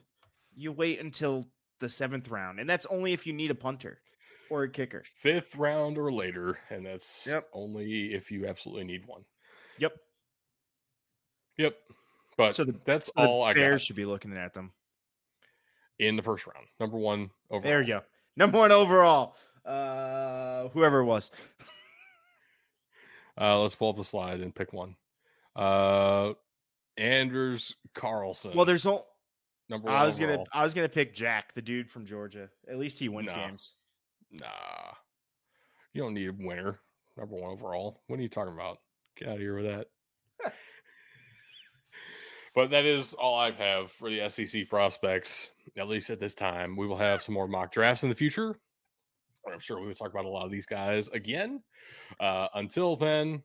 You wait until the seventh round, and that's only if you need a punter or a kicker. Fifth round or later, and that's Yep. only if you absolutely need one. Yep. Yep. But So the- that's So the all I Bears got should be looking at them. in the first round. Number one overall. There you go. Number one overall. Uh, whoever it was. Uh, let's pull up the slide and pick one. Uh, Anders Carlson. Well, there's all. number one I was gonna. I was gonna pick Jack, the dude from Georgia. At least he wins No. games. Nah, you don't need a winner. Number one overall. What are you talking about? Get out of here with that. but that is all I have for the SEC prospects, at least at this time. We will have some more mock drafts in the future. I'm sure we will talk about a lot of these guys again. Uh, until then,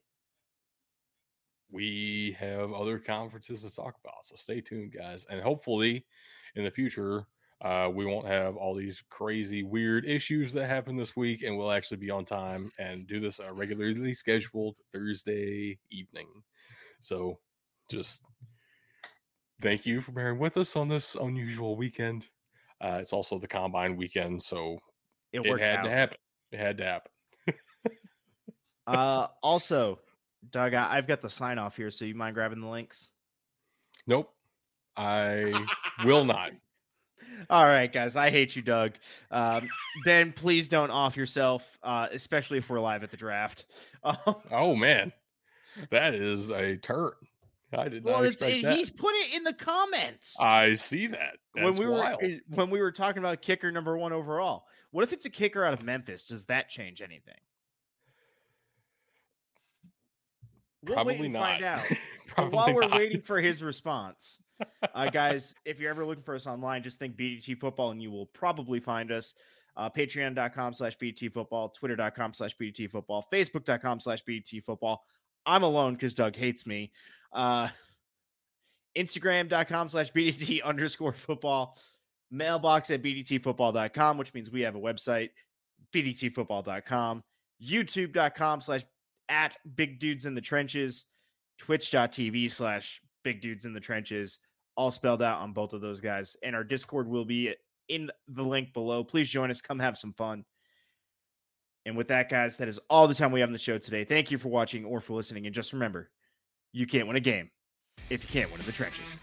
we have other conferences to talk about. So stay tuned, guys. And hopefully, in the future, uh, we won't have all these crazy, weird issues that happen this week, and we'll actually be on time and do this a regularly scheduled Thursday evening. So, just thank you for bearing with us on this unusual weekend. Uh, it's also the combine weekend, so It it, had out. to happen. It had to happen. Uh, also, Doug, I- I've got the sign off here, so you mind grabbing the links? Nope, I will not. All right, guys. I hate you, Doug. Um, ben, please don't off yourself, uh, especially if we're live at the draft. Um, Oh man, that is a turn. I did not well, it's, expect it- that. he's put it in the comments I see that. That's when we were wild. eh, when we were talking about kicker number one overall. What if it's a kicker out of Memphis? Does that change anything? We'll wait Probably and not. Find out. Probably while we're not. waiting for his response, uh, guys, if you're ever looking for us online, just think BDT football and you will probably find us. Uh, Patreon.com slash BDT football, Twitter.com slash BDT football, Facebook.com slash BDT football. I'm alone because Doug hates me. Uh, Instagram.com slash BDT underscore football, mailbox at BDTfootball.com, which means we have a website, BDTfootball.com, YouTube.com slash at Big Dudes in the Trenches, twitch.tv slash big dudes in the trenches all spelled out on both of those guys and our discord will be in the link below. Please join us come have some fun. And with that guys that is all the time we have on the show today. Thank you for watching or for listening and just remember you can't win a game if you can't win in the trenches